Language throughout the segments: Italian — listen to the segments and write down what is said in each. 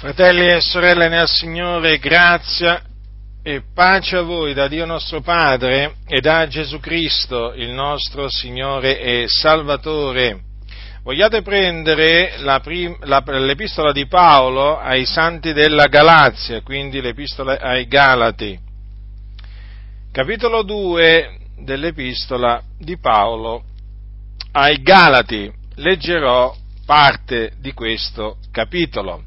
Fratelli e sorelle nel Signore, grazia e pace a voi da Dio nostro Padre e da Gesù Cristo, il nostro Signore e Salvatore. Vogliate prendere la prim- la, l'epistola di Paolo ai santi della Galazia, quindi l'epistola ai Galati. Capitolo 2 dell'epistola di Paolo ai Galati. Leggerò parte di questo capitolo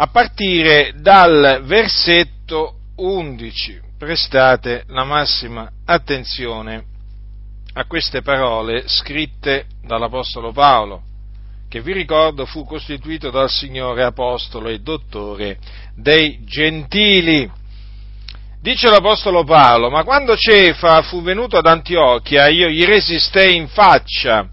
a partire dal versetto 11. Prestate la massima attenzione a queste parole scritte dall'Apostolo Paolo, che vi ricordo fu costituito dal Signore Apostolo e Dottore dei Gentili. Dice l'Apostolo Paolo, ma quando Cefa fu venuto ad Antiochia io gli resistei in faccia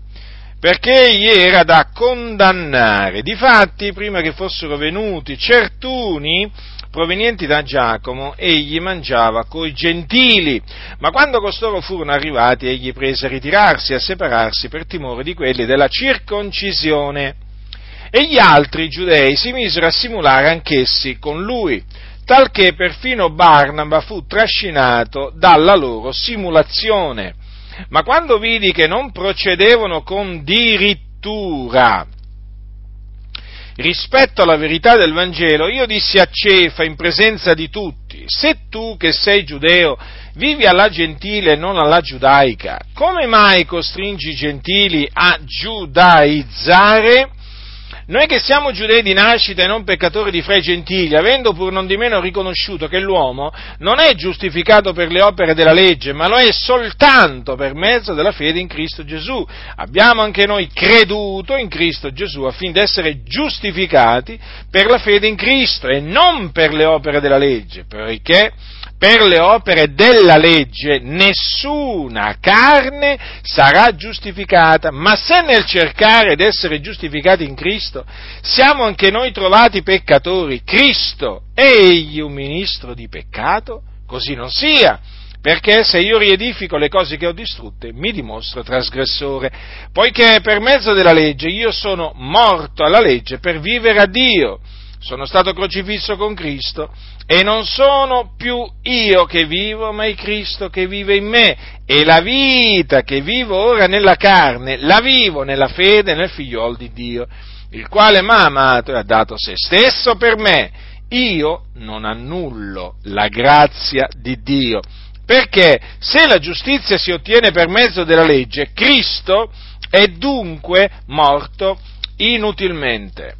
perché egli era da condannare. Difatti, prima che fossero venuti certuni provenienti da Giacomo, egli mangiava coi gentili, ma quando costoro furono arrivati, egli prese a ritirarsi, a separarsi per timore di quelli della circoncisione. E gli altri giudei si misero a simulare anch'essi con lui, talché perfino Barnaba fu trascinato dalla loro simulazione ma quando vidi che non procedevano con dirittura rispetto alla verità del Vangelo, io dissi a Cefa in presenza di tutti, se tu che sei giudeo vivi alla gentile e non alla giudaica, come mai costringi i gentili a giudaizzare? Noi che siamo giudei di nascita e non peccatori di fra i gentili, avendo pur non di meno riconosciuto che l'uomo non è giustificato per le opere della legge, ma lo è soltanto per mezzo della fede in Cristo Gesù. Abbiamo anche noi creduto in Cristo Gesù affinché essere giustificati per la fede in Cristo e non per le opere della legge, perché per le opere della legge nessuna carne sarà giustificata, ma se nel cercare di essere giustificati in Cristo siamo anche noi trovati peccatori, Cristo è egli un ministro di peccato? Così non sia perché se io riedifico le cose che ho distrutte mi dimostro trasgressore, poiché per mezzo della legge io sono morto alla legge per vivere a Dio, sono stato crocifisso con Cristo e non sono più io che vivo, ma è Cristo che vive in me e la vita che vivo ora nella carne, la vivo nella fede nel figliol di Dio, il quale mi ha amato e ha dato se stesso per me. Io non annullo la grazia di Dio, perché se la giustizia si ottiene per mezzo della legge, Cristo è dunque morto inutilmente.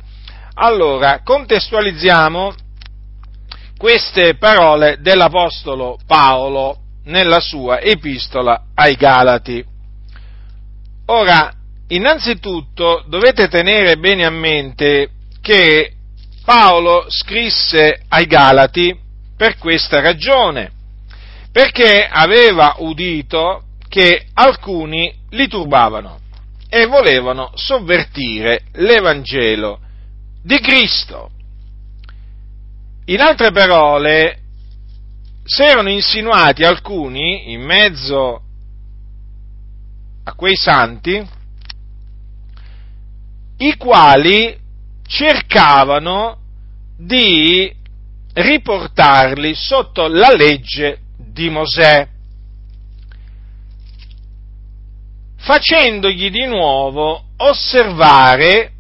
Allora, contestualizziamo queste parole dell'Apostolo Paolo nella sua epistola ai Galati. Ora, innanzitutto dovete tenere bene a mente che Paolo scrisse ai Galati per questa ragione, perché aveva udito che alcuni li turbavano e volevano sovvertire l'Evangelo di Cristo. In altre parole, si erano insinuati alcuni in mezzo a quei santi, i quali cercavano di riportarli sotto la legge di Mosè, facendogli di nuovo osservare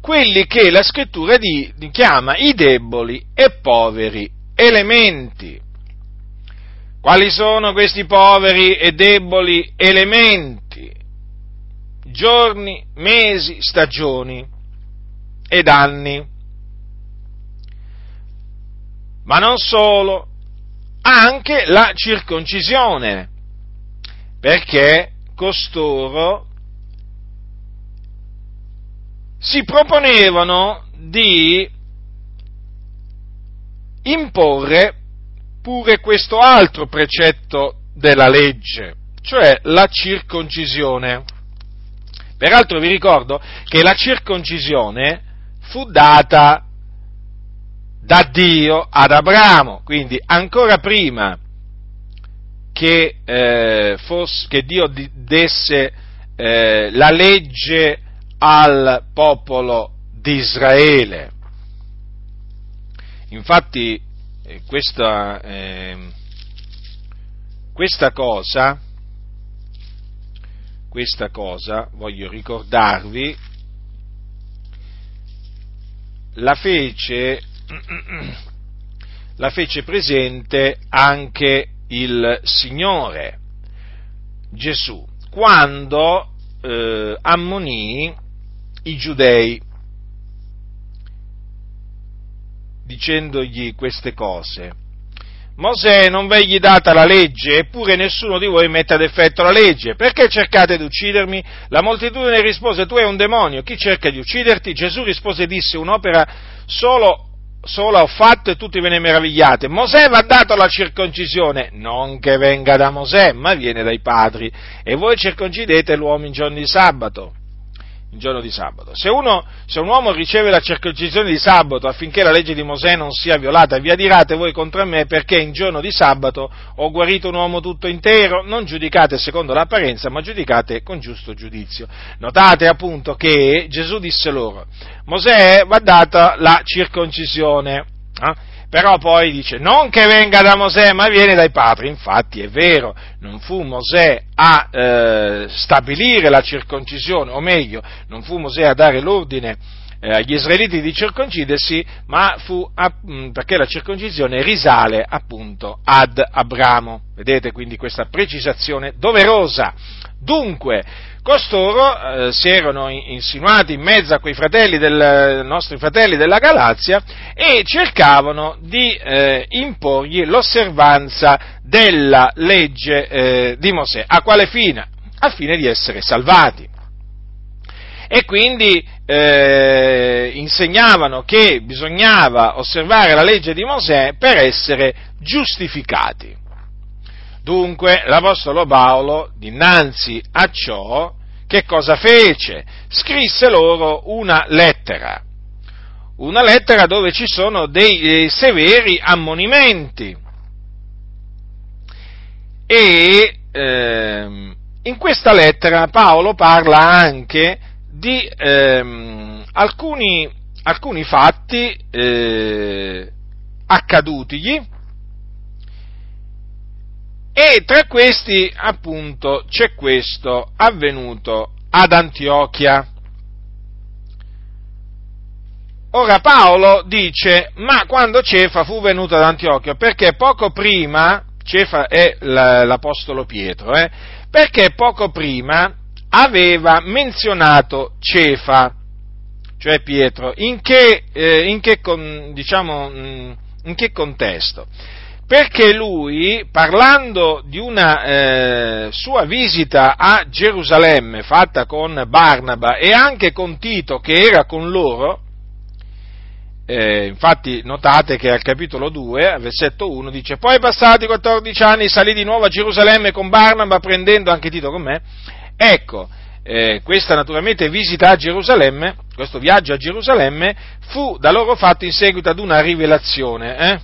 quelli che la scrittura di, di chiama i deboli e poveri elementi. Quali sono questi poveri e deboli elementi? Giorni, mesi, stagioni ed anni. Ma non solo, anche la circoncisione, perché costoro si proponevano di imporre pure questo altro precetto della legge, cioè la circoncisione. Peraltro vi ricordo che la circoncisione fu data da Dio ad Abramo, quindi ancora prima che, eh, fosse, che Dio desse eh, la legge al popolo di Israele. Infatti eh, questa, eh, questa cosa, questa cosa, voglio ricordarvi, la fece, la fece presente anche il Signore Gesù quando eh, ammonì i giudei dicendogli queste cose. Mosè non v'egli data la legge, eppure nessuno di voi mette ad effetto la legge. Perché cercate di uccidermi? La moltitudine rispose, tu hai un demonio, chi cerca di ucciderti? Gesù rispose e disse, un'opera solo, sola ho fatto e tutti ve ne meravigliate. Mosè va dato la circoncisione, non che venga da Mosè, ma viene dai padri. E voi circoncidete l'uomo in giorni di sabato il giorno di sabato. Se, uno, se, un uomo riceve la circoncisione di sabato affinché la legge di Mosè non sia violata, vi adirate voi contro me perché in giorno di sabato ho guarito un uomo tutto intero, non giudicate secondo l'apparenza, ma giudicate con giusto giudizio. Notate appunto che Gesù disse loro, Mosè va data la circoncisione. Eh? Però poi dice, non che venga da Mosè, ma viene dai padri. Infatti è vero, non fu Mosè a eh, stabilire la circoncisione, o meglio, non fu Mosè a dare l'ordine eh, agli israeliti di circoncidersi, ma fu a, mm, perché la circoncisione risale appunto ad Abramo. Vedete quindi questa precisazione doverosa. Dunque, costoro eh, si erano insinuati in mezzo a quei fratelli del, nostri fratelli della Galazia e cercavano di eh, imporgli l'osservanza della legge eh, di Mosè. A quale fine? A fine di essere salvati. E quindi eh, insegnavano che bisognava osservare la legge di Mosè per essere giustificati. Dunque l'Apostolo Paolo, dinanzi a ciò, che cosa fece? Scrisse loro una lettera, una lettera dove ci sono dei severi ammonimenti. E eh, in questa lettera Paolo parla anche di eh, alcuni, alcuni, fatti eh, accadutigli e tra questi, appunto, c'è questo avvenuto ad Antiochia. Ora Paolo dice, ma quando Cefa fu venuto ad Antiochia, perché poco prima, Cefa è l'Apostolo Pietro, eh, perché poco prima aveva menzionato Cefa, cioè Pietro, in che, eh, in che, diciamo, mm, in che contesto? perché lui, parlando di una eh, sua visita a Gerusalemme fatta con Barnaba e anche con Tito che era con loro, eh, infatti notate che al capitolo 2, versetto 1, dice, poi passati 14 anni salì di nuovo a Gerusalemme con Barnaba prendendo anche Tito con me, ecco, eh, questa naturalmente visita a Gerusalemme, questo viaggio a Gerusalemme, fu da loro fatto in seguito ad una rivelazione, eh?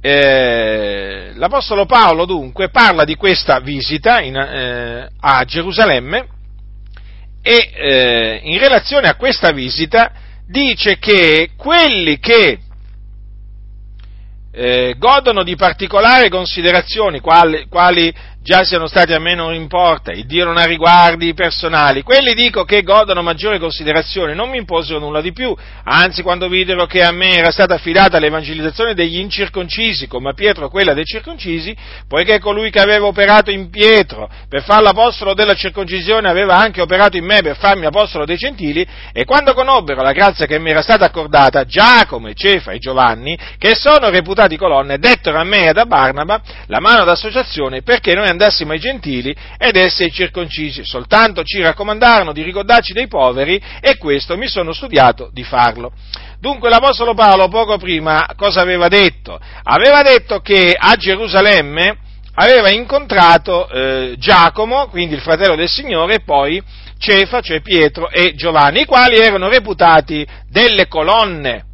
eh, l'Apostolo Paolo dunque parla di questa visita in, eh, a Gerusalemme e eh, in relazione a questa visita dice che quelli che eh, godono di particolari considerazioni, quali, quali già siano stati a me non importa, il Dio non ha riguardi personali, quelli dico che godono maggiore considerazione, non mi imposero nulla di più, anzi quando videro che a me era stata affidata l'evangelizzazione degli incirconcisi, come a Pietro quella dei circoncisi, poiché colui che aveva operato in Pietro per fare l'apostolo della circoncisione aveva anche operato in me per farmi apostolo dei gentili, e quando conobbero la grazia che mi era stata accordata, Giacomo Cefa e Giovanni, che sono reputati colonne, dettero a me e a Barnaba la mano d'associazione perché noi andassimo ai gentili ed essi ai circoncisi, soltanto ci raccomandarono di ricordarci dei poveri e questo mi sono studiato di farlo. Dunque l'Apostolo Paolo poco prima cosa aveva detto? Aveva detto che a Gerusalemme aveva incontrato eh, Giacomo, quindi il fratello del Signore, e poi Cefa, cioè Pietro e Giovanni, i quali erano reputati delle colonne,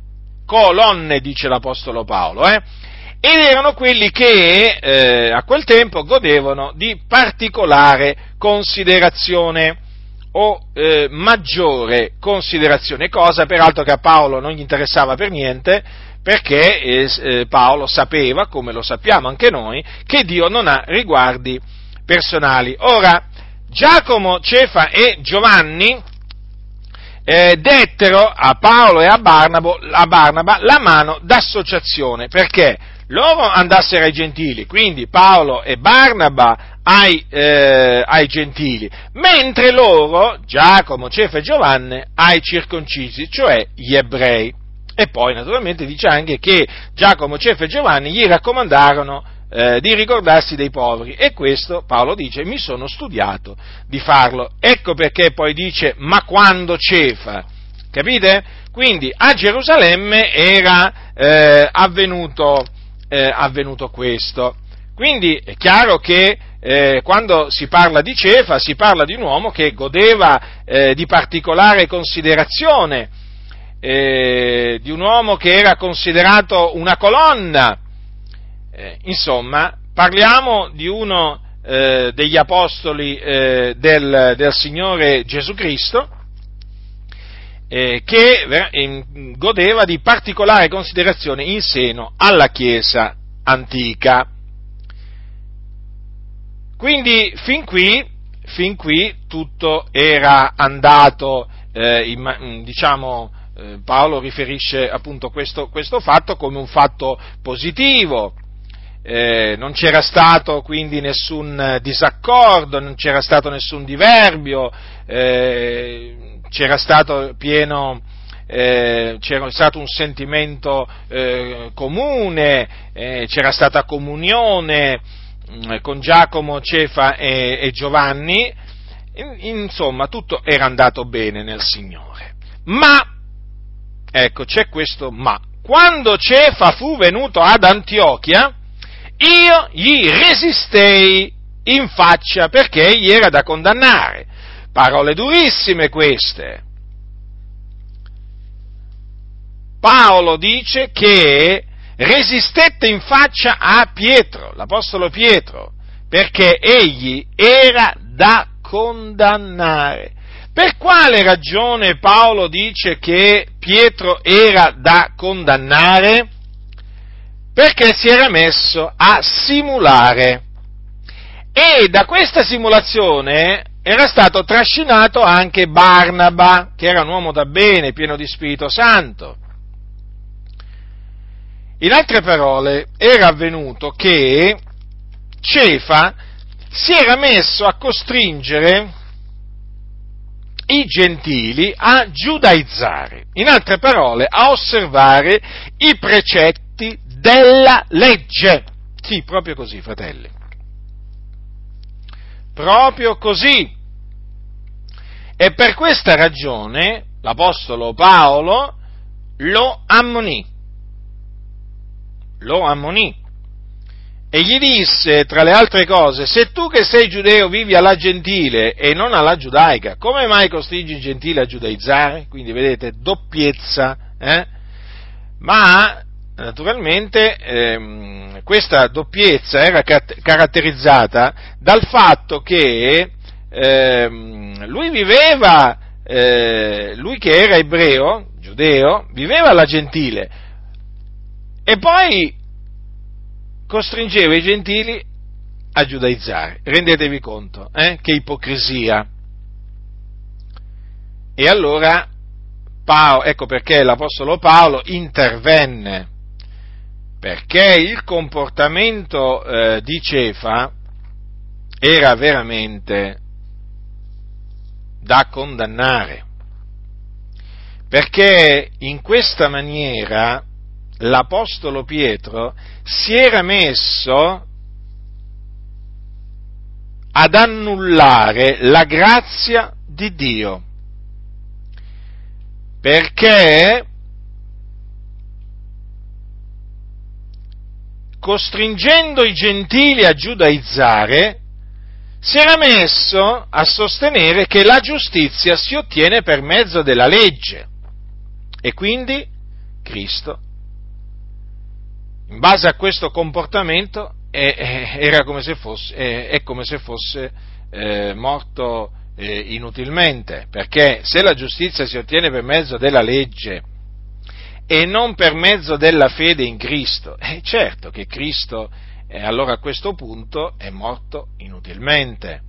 colonne dice l'Apostolo Paolo, eh? Ed erano quelli che eh, a quel tempo godevano di particolare considerazione. o eh, maggiore considerazione, cosa peraltro che a Paolo non gli interessava per niente, perché eh, eh, Paolo sapeva, come lo sappiamo anche noi, che Dio non ha riguardi personali. Ora, Giacomo, Cefa e Giovanni eh, dettero a Paolo e a, Barnabo, a Barnaba la mano d'associazione, perché loro andassero ai gentili, quindi Paolo e Barnaba ai, eh, ai, gentili, mentre loro, Giacomo, Cefa e Giovanni, ai circoncisi, cioè gli ebrei. E poi naturalmente dice anche che Giacomo, Cefa e Giovanni gli raccomandarono eh, di ricordarsi dei poveri e questo Paolo dice mi sono studiato di farlo. Ecco perché poi dice ma quando Cefa? Capite? Quindi a Gerusalemme era eh, avvenuto, eh, avvenuto, questo. Quindi è chiaro che eh, quando si parla di Cefa si parla di un uomo che godeva eh, di particolare considerazione eh, di un uomo che era considerato una colonna. Eh, insomma, parliamo di uno eh, degli apostoli del, del, Signore Gesù Cristo eh, che godeva di particolare considerazione in seno alla Chiesa antica. Quindi fin qui, fin qui tutto era andato, eh, diciamo, eh, Paolo riferisce appunto questo, questo, fatto come un fatto positivo. Eh, non c'era stato quindi nessun disaccordo, non c'era stato nessun diverbio, eh, c'era stato pieno, eh, c'era stato un sentimento eh, comune, eh, c'era stata comunione mm, con Giacomo, Cefa e, e Giovanni, insomma tutto era andato bene nel Signore. Ma Ecco, c'è questo ma. Quando Cefa fu venuto ad Antiochia, io gli resistei in faccia perché egli era da condannare. Parole durissime queste. Paolo dice che resistette in faccia a Pietro, l'Apostolo Pietro, perché egli era da condannare. Per quale ragione Paolo dice che Pietro era da condannare? Perché si era messo a simulare. E da questa simulazione era stato trascinato anche Barnaba, che era un uomo da bene, pieno di Spirito Santo. In altre parole, era avvenuto che Cefa si era messo a costringere i gentili a giudaizzare, in altre parole a osservare i precetti della legge. Sì, proprio così, fratelli. Proprio così. E per questa ragione l'Apostolo Paolo lo ammonì. Lo ammonì e gli disse, tra le altre cose, se tu che sei giudeo vivi alla gentile e non alla giudaica, come mai costringi i gentili a giudaizzare? Quindi vedete, doppiezza, eh? Ma naturalmente ehm, questa doppiezza era caratterizzata dal fatto che ehm, lui viveva, eh, lui che era ebreo, giudeo, viveva alla gentile e poi costringeva i gentili a giudaizzare. Rendetevi conto, eh? che ipocrisia. E allora, Paolo, ecco perché l'Apostolo Paolo intervenne, perché il comportamento eh, di Cefa era veramente da condannare, perché in questa maniera l'Apostolo Pietro si era messo ad annullare la grazia di Dio, perché costringendo i gentili a giudaizzare, si era messo a sostenere che la giustizia si ottiene per mezzo della legge. E quindi Cristo in base a questo comportamento è, come fosse, è, è come se fosse eh, morto eh, inutilmente, perché se la giustizia si ottiene per mezzo della legge e non per mezzo della fede in Cristo, è certo che Cristo eh, allora a questo punto è morto inutilmente.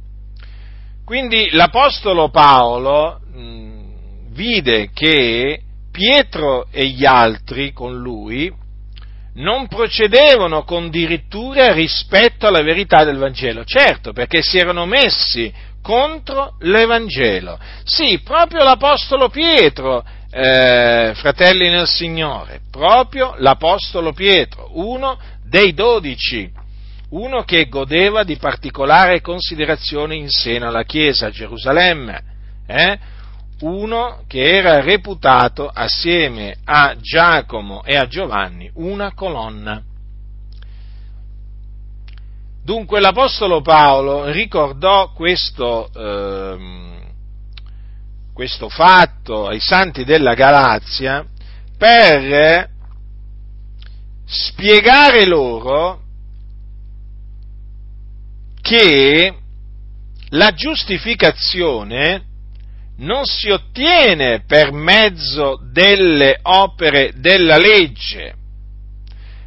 Quindi l'Apostolo Paolo mh, vide che Pietro e gli altri con lui non procedevano con dirittura rispetto alla verità del Vangelo, certo perché si erano messi contro l'Evangelo. Sì, proprio l'Apostolo Pietro, eh, fratelli nel Signore, proprio l'Apostolo Pietro, uno dei dodici, uno che godeva di particolare considerazione in seno alla Chiesa a Gerusalemme, eh? uno che era reputato assieme a Giacomo e a Giovanni una colonna. Dunque l'Apostolo Paolo ricordò questo, eh, questo fatto ai santi della Galazia per spiegare loro che la giustificazione non si ottiene per mezzo delle opere della legge,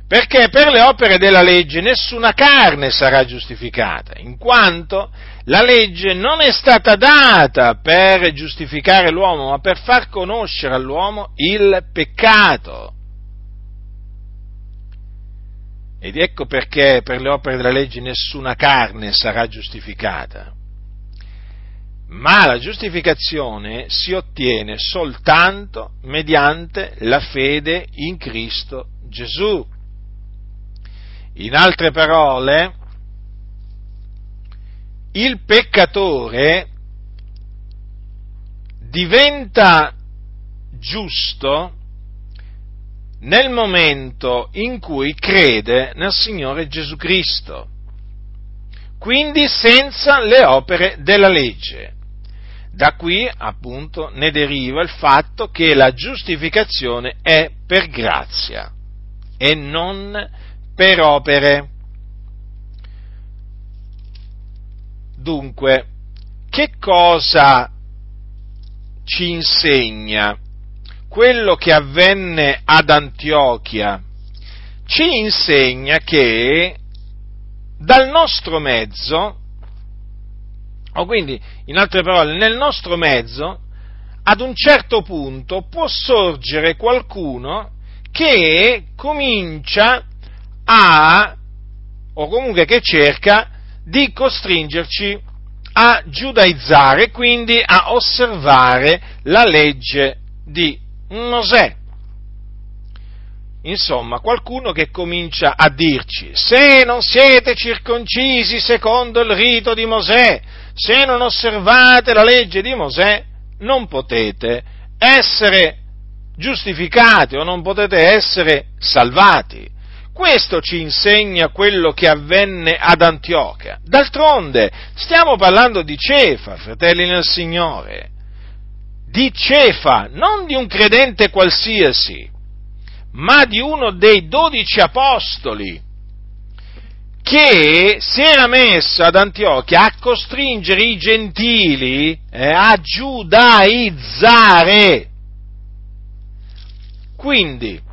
perché per le opere della legge nessuna carne sarà giustificata, in quanto la legge non è stata data per giustificare l'uomo, ma per far conoscere all'uomo il peccato. Ed ecco perché per le opere della legge nessuna carne sarà giustificata. Ma la giustificazione si ottiene soltanto mediante la fede in Cristo Gesù. In altre parole, il peccatore diventa giusto nel momento in cui crede nel Signore Gesù Cristo, quindi senza le opere della legge. Da qui appunto ne deriva il fatto che la giustificazione è per grazia e non per opere. Dunque, che cosa ci insegna quello che avvenne ad Antiochia? Ci insegna che dal nostro mezzo, o quindi in altre parole, nel nostro mezzo, ad un certo punto può sorgere qualcuno che comincia a, o comunque che cerca di costringerci a giudaizzare, quindi a osservare la legge di Mosè. Insomma, qualcuno che comincia a dirci, se non siete circoncisi secondo il rito di Mosè, se non osservate la legge di Mosè, non potete essere giustificati o non potete essere salvati. Questo ci insegna quello che avvenne ad Antiochia. D'altronde, stiamo parlando di Cefa, fratelli nel Signore. Di Cefa, non di un credente qualsiasi, ma di uno dei dodici apostoli che si era messo ad Antiochia a costringere i gentili eh, a giudaizzare. Quindi,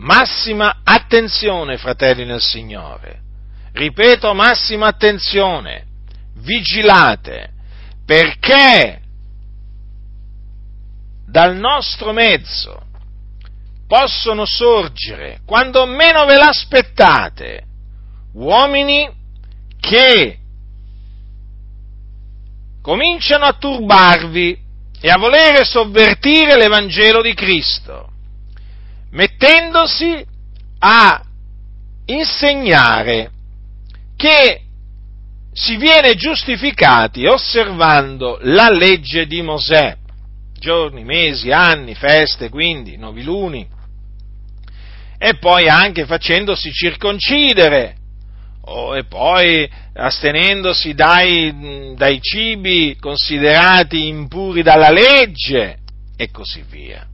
massima attenzione, fratelli nel Signore. Ripeto, massima attenzione. Vigilate, perché dal nostro mezzo possono sorgere, quando meno ve l'aspettate, uomini che cominciano a turbarvi e a volere sovvertire l'Evangelo di Cristo mettendosi a insegnare che si viene giustificati osservando la legge di Mosè, giorni, mesi, anni, feste, quindi noviluni, e poi anche facendosi circoncidere, oh, e poi astenendosi dai, dai cibi considerati impuri dalla legge, e così via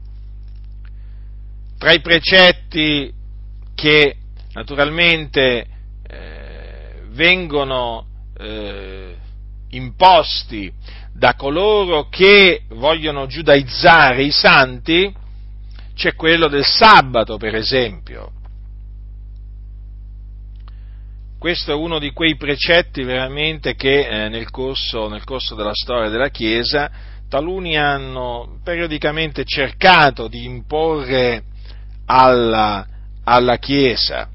tra i precetti che naturalmente eh, vengono, eh, imposti da coloro che vogliono giudaizzare i santi, c'è quello del sabato, per esempio. Questo è uno di quei precetti veramente che eh, nel, corso, nel corso della storia della Chiesa taluni hanno periodicamente cercato di imporre alla, alla Chiesa.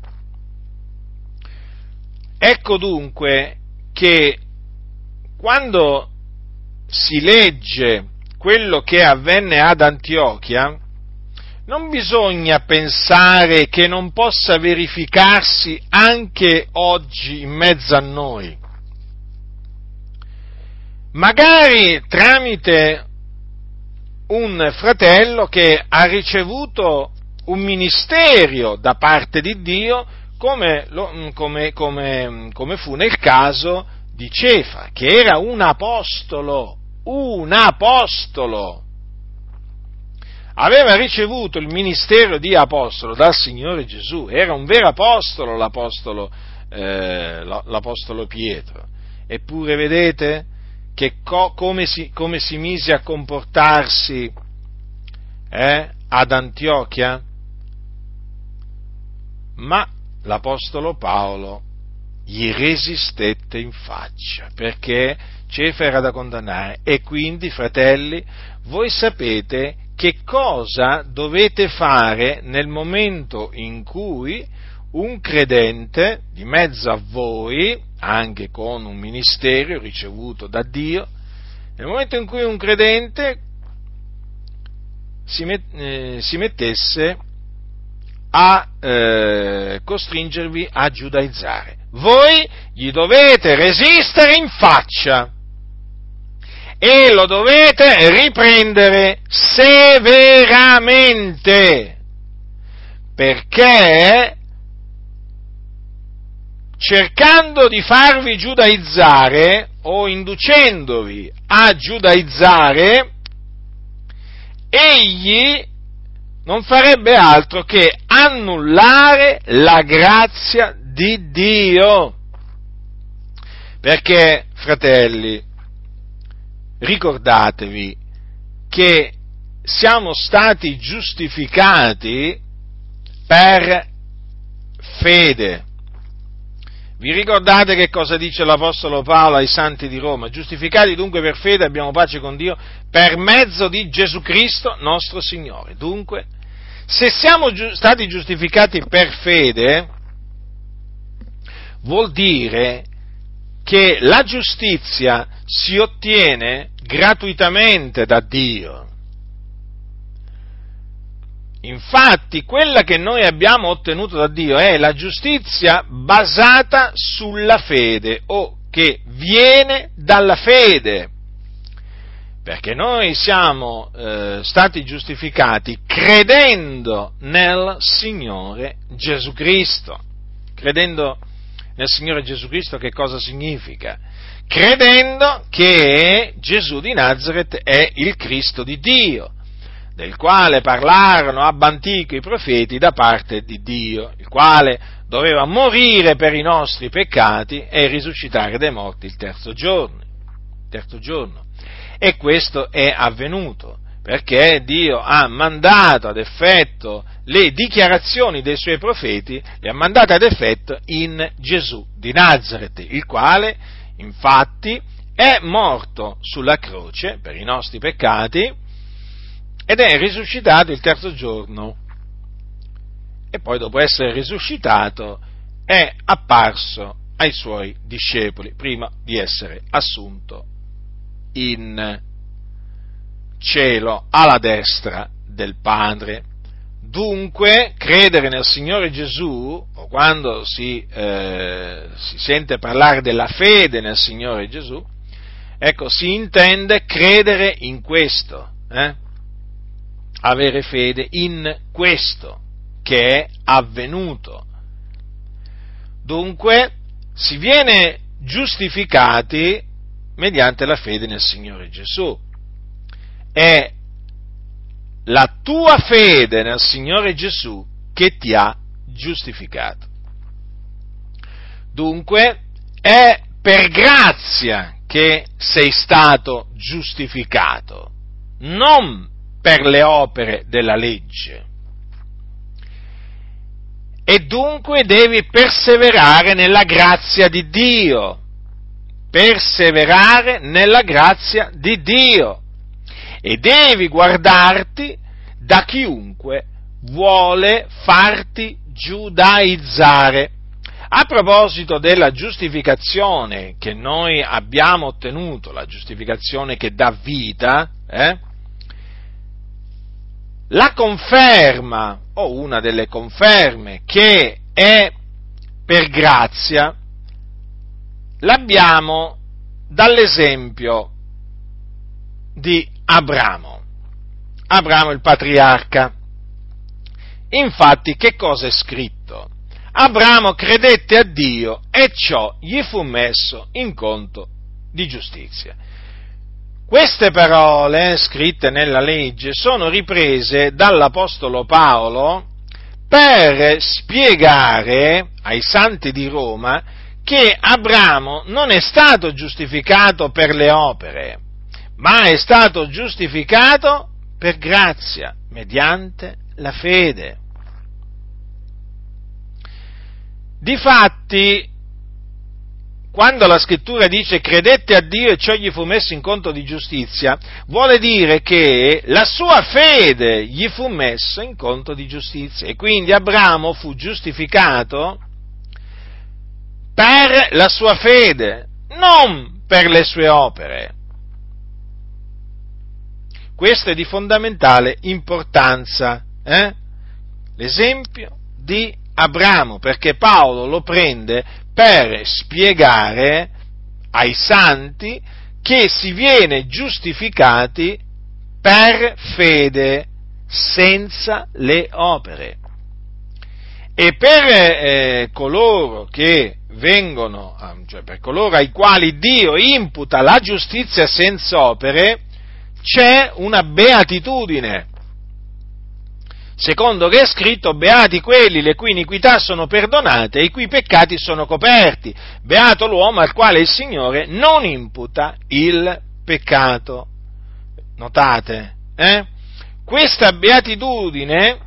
Ecco dunque che quando si legge quello che avvenne ad Antiochia, non bisogna pensare che non possa verificarsi anche oggi in mezzo a noi. Magari tramite un fratello che ha ricevuto un ministero da parte di Dio, come, come, come, come fu nel caso di Cefa, che era un apostolo, un apostolo. Aveva ricevuto il ministero di apostolo dal Signore Gesù, era un vero apostolo l'apostolo, eh, l'apostolo Pietro. Eppure vedete che co, come, si, come, si, mise a comportarsi eh, ad Antiochia? Ma l'apostolo Paolo gli resistette in faccia, perché Cefa era da condannare. E quindi, fratelli, voi sapete che cosa dovete fare nel momento in cui un credente di mezzo a voi, anche con un ministero ricevuto da Dio, nel momento in cui un credente si, eh, mettesse a eh, costringervi a giudaizzare. Voi gli dovete resistere in faccia e lo dovete riprendere severamente, perché cercando di farvi giudaizzare o inducendovi a giudaizzare, egli non farebbe altro che annullare la grazia di Dio. Perché, fratelli, ricordatevi che siamo stati giustificati per fede. Vi ricordate che cosa dice l'Apostolo Paolo ai santi di Roma? Giustificati dunque per fede abbiamo pace con Dio per mezzo di Gesù Cristo nostro Signore. Dunque, se siamo giu- stati giustificati per fede, vuol dire che la giustizia si ottiene gratuitamente da Dio. Infatti, quella che noi abbiamo ottenuto da Dio è la giustizia basata sulla fede o che viene dalla fede. Perché noi siamo eh, stati giustificati credendo nel Signore Gesù Cristo. Credendo nel Signore Gesù Cristo che cosa significa? Credendo che Gesù di Nazareth è il Cristo di Dio, del quale parlarono ab antico i profeti da parte di Dio, il quale doveva morire per i nostri peccati e risuscitare dai morti il terzo giorno. Terzo giorno. E questo è avvenuto perché Dio ha mandato ad effetto le dichiarazioni dei suoi profeti, le ha mandate ad effetto in Gesù di Nazareth, il quale infatti è morto sulla croce per i nostri peccati ed è risuscitato il terzo giorno. E poi dopo essere risuscitato è apparso ai suoi discepoli prima di essere assunto in cielo alla destra del Padre. Dunque, credere nel Signore Gesù, o quando si, eh, si sente parlare della fede nel Signore Gesù, ecco, si intende credere in questo, eh? avere fede in questo che è avvenuto. Dunque, si viene giustificati mediante la fede nel Signore Gesù. È la tua fede nel Signore Gesù che ti ha giustificato. Dunque, è per grazia che sei stato giustificato, non per le opere della legge. E dunque devi perseverare nella grazia di Dio, perseverare nella grazia di Dio e devi guardarti da chiunque vuole farti giudaizzare. A proposito della giustificazione che noi abbiamo ottenuto, la giustificazione che dà vita, eh, la conferma, o una delle conferme, che è per grazia, l'abbiamo dall'esempio di Abramo. Abramo il patriarca. Infatti, che cosa è scritto? Abramo credette a Dio e ciò gli fu messo in conto di giustizia. Queste parole scritte nella legge sono riprese dall'Apostolo Paolo per spiegare ai santi di Roma che Abramo non è stato giustificato per le opere, ma è stato giustificato per grazia, mediante la fede. Difatti, quando la scrittura dice credette a Dio e ciò gli fu messo in conto di giustizia, vuole dire che la sua fede gli fu messa in conto di giustizia e quindi Abramo fu giustificato per la sua fede, non per le sue opere. Questo è di fondamentale importanza. Eh? L'esempio di Abramo, perché Paolo lo prende per spiegare ai santi che si viene giustificati per fede senza le opere. E per eh, coloro che vengono, cioè per coloro ai quali Dio imputa la giustizia senza opere, c'è una beatitudine. Secondo che è scritto, beati quelli le cui iniquità sono perdonate e i cui peccati sono coperti. Beato l'uomo al quale il Signore non imputa il peccato. Notate? Eh? Questa beatitudine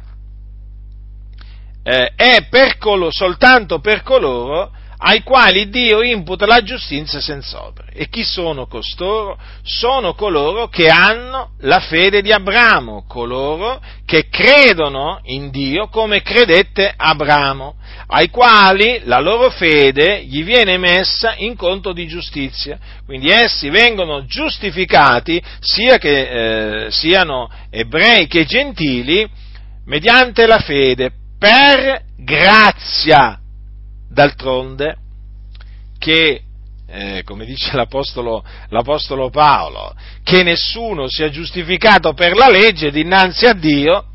eh, è per colo, soltanto per coloro ai quali Dio imputa la giustizia senza opere. E chi sono costoro? Sono coloro che hanno la fede di Abramo, coloro che credono in Dio come credette Abramo, ai quali la loro fede gli viene messa in conto di giustizia. Quindi essi vengono giustificati sia che eh, siano ebrei che gentili mediante la fede per grazia D'altronde, che, eh, come dice l'apostolo, l'apostolo Paolo, che nessuno sia giustificato per la legge dinanzi a Dio,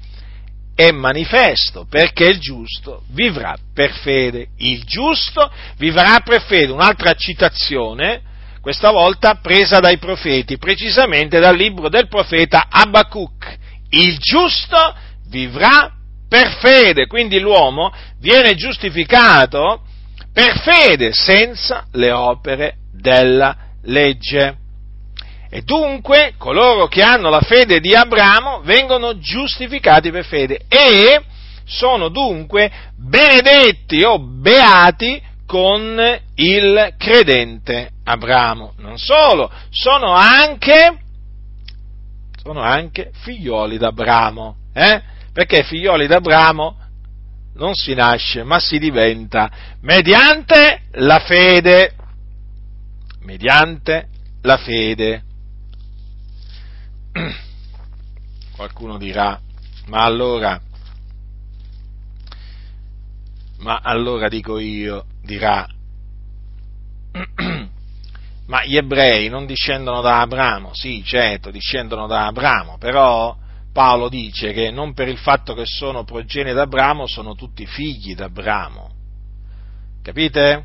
è manifesto, perché il giusto vivrà per fede. Il giusto vivrà per fede. Un'altra citazione, questa volta presa dai profeti, precisamente dal libro del profeta Abacuc. Il giusto vivrà per fede, quindi l'uomo viene giustificato per fede, senza le opere della legge. E dunque coloro che hanno la fede di Abramo vengono giustificati per fede e sono dunque benedetti o beati con il credente Abramo. Non solo, sono anche, sono anche figlioli d'Abramo, eh? Perché figlioli d'Abramo non si nasce, ma si diventa mediante la fede. Mediante la fede. Qualcuno dirà, ma allora, ma allora dico io, dirà, ma gli ebrei non discendono da Abramo? Sì, certo, discendono da Abramo, però Paolo dice che non per il fatto che sono progenie d'Abramo sono tutti figli d'Abramo. Capite?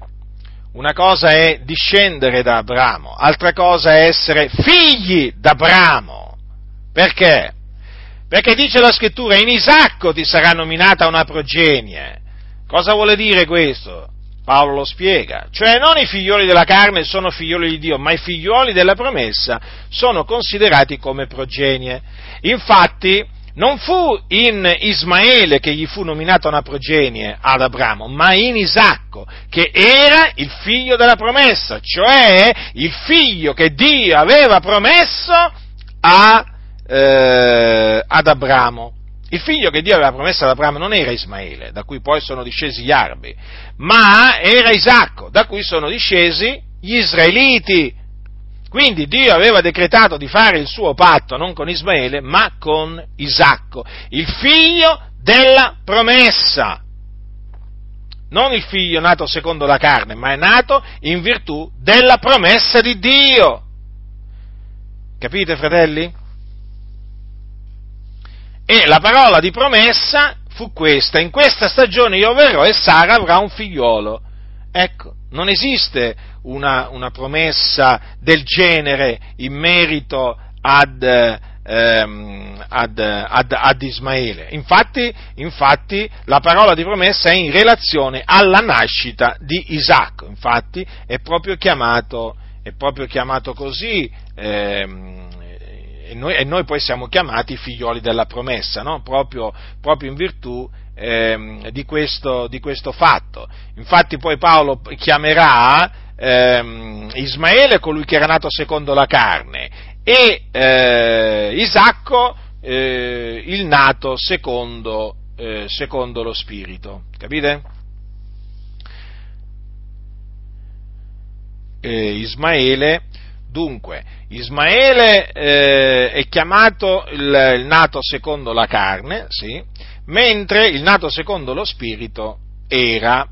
Una cosa è discendere da Abramo, altra cosa è essere figli d'Abramo. Perché? Perché dice la scrittura, in Isacco ti sarà nominata una progenie. Cosa vuole dire questo? Paolo lo spiega, cioè non i figlioli della carne sono figlioli di Dio, ma i figlioli della promessa sono considerati come progenie. Infatti, non fu in Ismaele che gli fu nominata una progenie ad Abramo, ma in Isacco, che era il figlio della promessa, cioè il figlio che Dio aveva promesso a, eh, ad Abramo. Il figlio che Dio aveva promesso ad Abramo non era Ismaele, da cui poi sono discesi gli arabi, ma era Isacco, da cui sono discesi gli israeliti. Quindi Dio aveva decretato di fare il suo patto non con Ismaele, ma con Isacco, il figlio della promessa. Non il figlio nato secondo la carne, ma è nato in virtù della promessa di Dio. Capite, fratelli? E la parola di promessa fu questa, in questa stagione io verrò e Sara avrà un figliolo. Ecco, non esiste una, una promessa del genere in merito ad, ehm, ad, ad, ad Ismaele. Infatti, infatti, la parola di promessa è in relazione alla nascita di Isacco. Infatti è proprio chiamato, è proprio chiamato così ehm, e noi, e noi, poi siamo chiamati figlioli della promessa, no? proprio, proprio, in virtù ehm, di, questo, di, questo, fatto. Infatti poi Paolo chiamerà ehm, Ismaele colui che era nato secondo la carne e eh, Isacco eh, il nato secondo, eh, secondo lo spirito. Capite? Ismaele Dunque, Ismaele eh, è chiamato il, il, nato secondo la carne, sì, mentre il nato secondo lo spirito era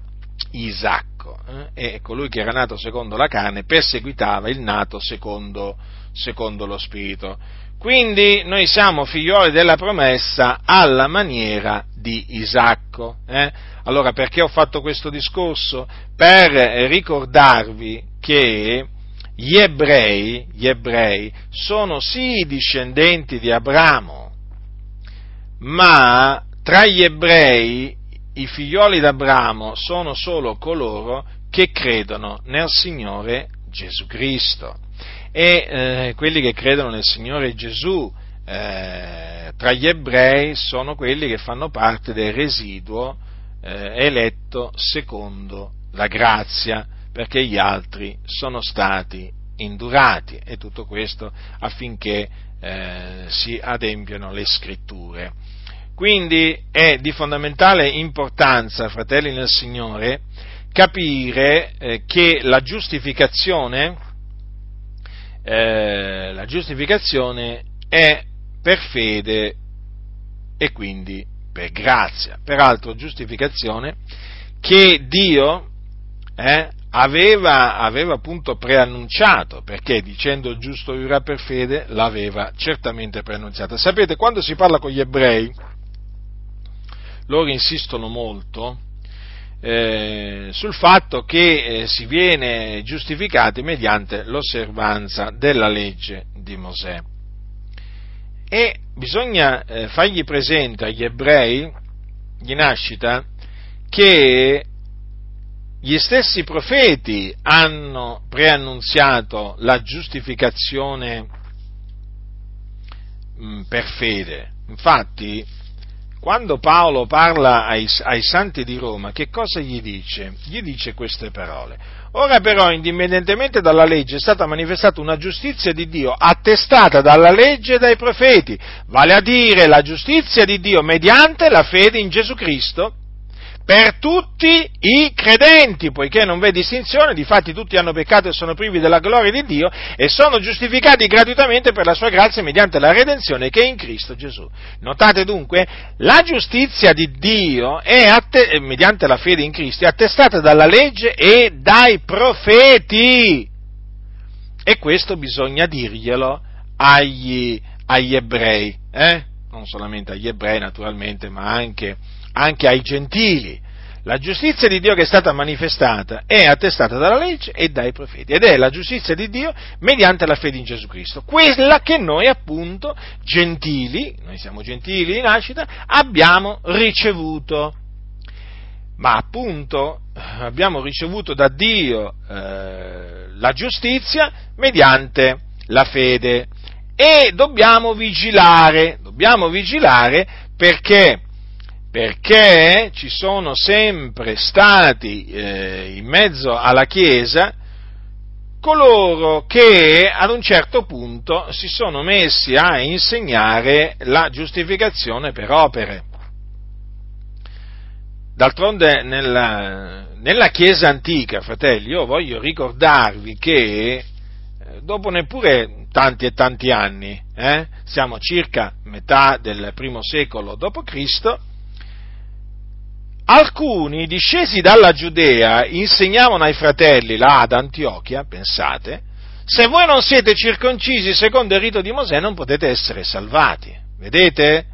Isacco, eh, e colui che era nato secondo la carne perseguitava il nato secondo, secondo lo spirito. Quindi noi siamo figlioli della promessa alla maniera di Isacco. Eh? Allora perché ho fatto questo discorso? Per ricordarvi che gli ebrei, gli ebrei sono sì discendenti di Abramo, ma tra gli ebrei i figlioli d'Abramo sono solo coloro che credono nel Signore Gesù Cristo. E eh, quelli che credono nel Signore Gesù eh, tra gli ebrei sono quelli che fanno parte del residuo eh, eletto secondo la grazia perché gli altri sono stati indurati e tutto questo affinché eh, si adempiano le scritture. Quindi è di fondamentale importanza, fratelli nel Signore, capire eh, che la giustificazione, eh, la giustificazione è per fede e quindi per grazia. Peraltro giustificazione che Dio eh, aveva, aveva appunto preannunciato, perché dicendo il giusto vivrà per fede, l'aveva certamente preannunziata. Sapete, quando si parla con gli ebrei, loro insistono molto eh, sul fatto che eh, si viene giustificati mediante l'osservanza della legge di Mosè. E bisogna eh, fargli presente agli ebrei di nascita che gli stessi profeti hanno preannunziato la giustificazione mm, per fede. Infatti, quando Paolo parla ai, ai, santi di Roma, che cosa gli dice? Gli dice queste parole. Ora però, indipendentemente dalla legge, è stata manifestata una giustizia di Dio attestata dalla legge e dai profeti, vale a dire la giustizia di Dio mediante la fede in Gesù Cristo per tutti i credenti, poiché non v'è distinzione, difatti tutti hanno peccato e sono privi della gloria di Dio e sono giustificati gratuitamente per la sua grazia mediante la redenzione che è in Cristo Gesù. Notate dunque, la giustizia di Dio è atte- mediante la fede in Cristo è attestata dalla legge e dai profeti. E questo bisogna dirglielo agli, agli ebrei, eh? non solamente agli ebrei naturalmente, ma anche anche ai gentili. La giustizia di Dio che è stata manifestata è attestata dalla legge e dai profeti ed è la giustizia di Dio mediante la fede in Gesù Cristo, quella che noi appunto gentili, noi siamo gentili di nascita, abbiamo ricevuto. ma appunto abbiamo ricevuto da Dio eh, la giustizia mediante la fede e dobbiamo vigilare, dobbiamo vigilare perché, perché ci sono sempre stati eh, in mezzo alla Chiesa coloro che ad un certo punto si sono messi a insegnare la giustificazione per opere. D'altronde nella, nella Chiesa antica, fratelli, io voglio ricordarvi che eh, dopo neppure tanti e tanti anni, eh, siamo circa metà del primo secolo d.C., alcuni discesi dalla Giudea insegnavano ai fratelli là ad Antiochia, pensate, se voi non siete circoncisi secondo il rito di Mosè non potete essere salvati. Vedete?